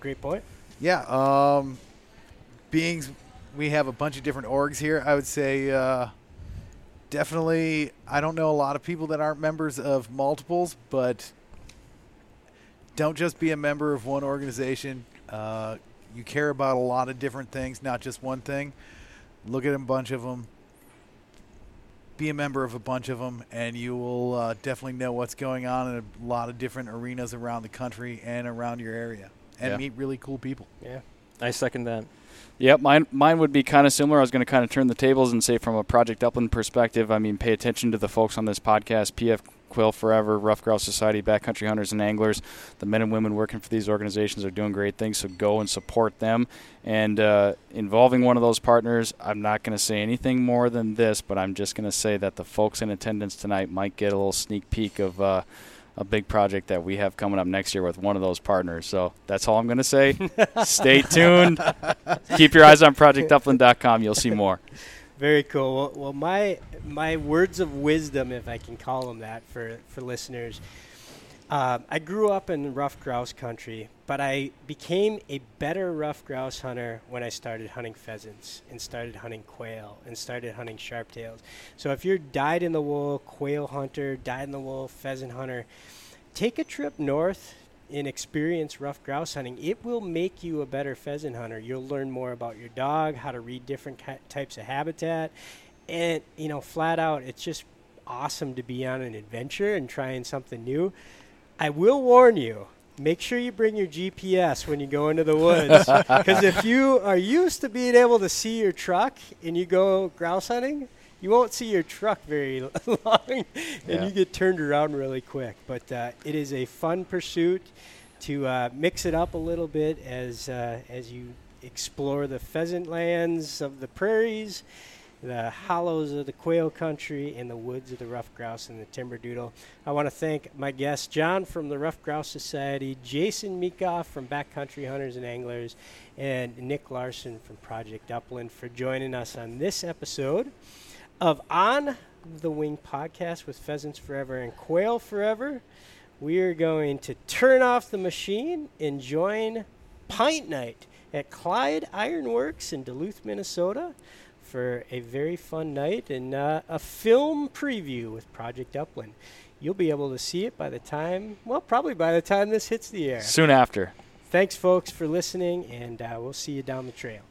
Great point.
Yeah. Um, beings, we have a bunch of different orgs here. I would say uh, definitely. I don't know a lot of people that aren't members of multiples, but don't just be a member of one organization. Uh, you care about a lot of different things, not just one thing. Look at a bunch of them. Be a member of a bunch of them, and you will uh, definitely know what's going on in a lot of different arenas around the country and around your area, and
Yeah.
meet really cool people.
Yeah.
I second that.
Yep, mine mine would be kind of similar. I was going to kind of turn the tables and say from a Project Upland perspective, I mean, pay attention to the folks on this podcast, PF Quail Forever, Ruffed Grouse Society, Backcountry Hunters and Anglers. The men and women working for these organizations are doing great things, so go and support them. And uh, involving one of those partners, I'm not going to say anything more than this, but I'm just going to say that the folks in attendance tonight might get a little sneak peek of. Uh, a big project that we have coming up next year with one of those partners. So that's all I'm going to say. [laughs] Stay tuned. Keep your eyes on projectupland.com. You'll see more. [laughs]
Very cool. Well, well, my my words of wisdom, if I can call them that, for for listeners. Um, I grew up in ruffed grouse country, but I became a better ruffed grouse hunter when I started hunting pheasants and started hunting quail and started hunting sharptails. So if you're dyed in the wool quail hunter, dyed in the wool pheasant hunter, take a trip north and experience ruffed grouse hunting. It will make you a better pheasant hunter. You'll learn more about your dog, how to read different types of habitat, and you know, flat out, it's just awesome to be on an adventure and trying something new. I will warn you. Make sure you bring your GPS when you go into the woods, [laughs] because if you are used to being able to see your truck and you go grouse hunting, you won't see your truck very [laughs] long, and
Yeah.
you get turned around really quick. But uh, it is a fun pursuit to uh, mix it up a little bit as uh, as you explore the pheasant lands of the prairies, the hollows of the quail country, and the woods of the ruffed grouse and the timber doodle. I want to thank my guests, John from the Ruffed Grouse Society, Jason Meekoff from Backcountry Hunters and Anglers, and Nick Larson from Project Upland for joining us on this episode of On the Wing podcast with Pheasants Forever and Quail Forever. We are going to turn off the machine and join Pint Night at Clyde Ironworks in Duluth, Minnesota for a very fun night and uh, a film preview with Project Upland. You'll be able to see it by the time, well, probably by the time this hits the air.
Soon after.
Thanks, folks, for listening, and uh, we'll see you down the trail.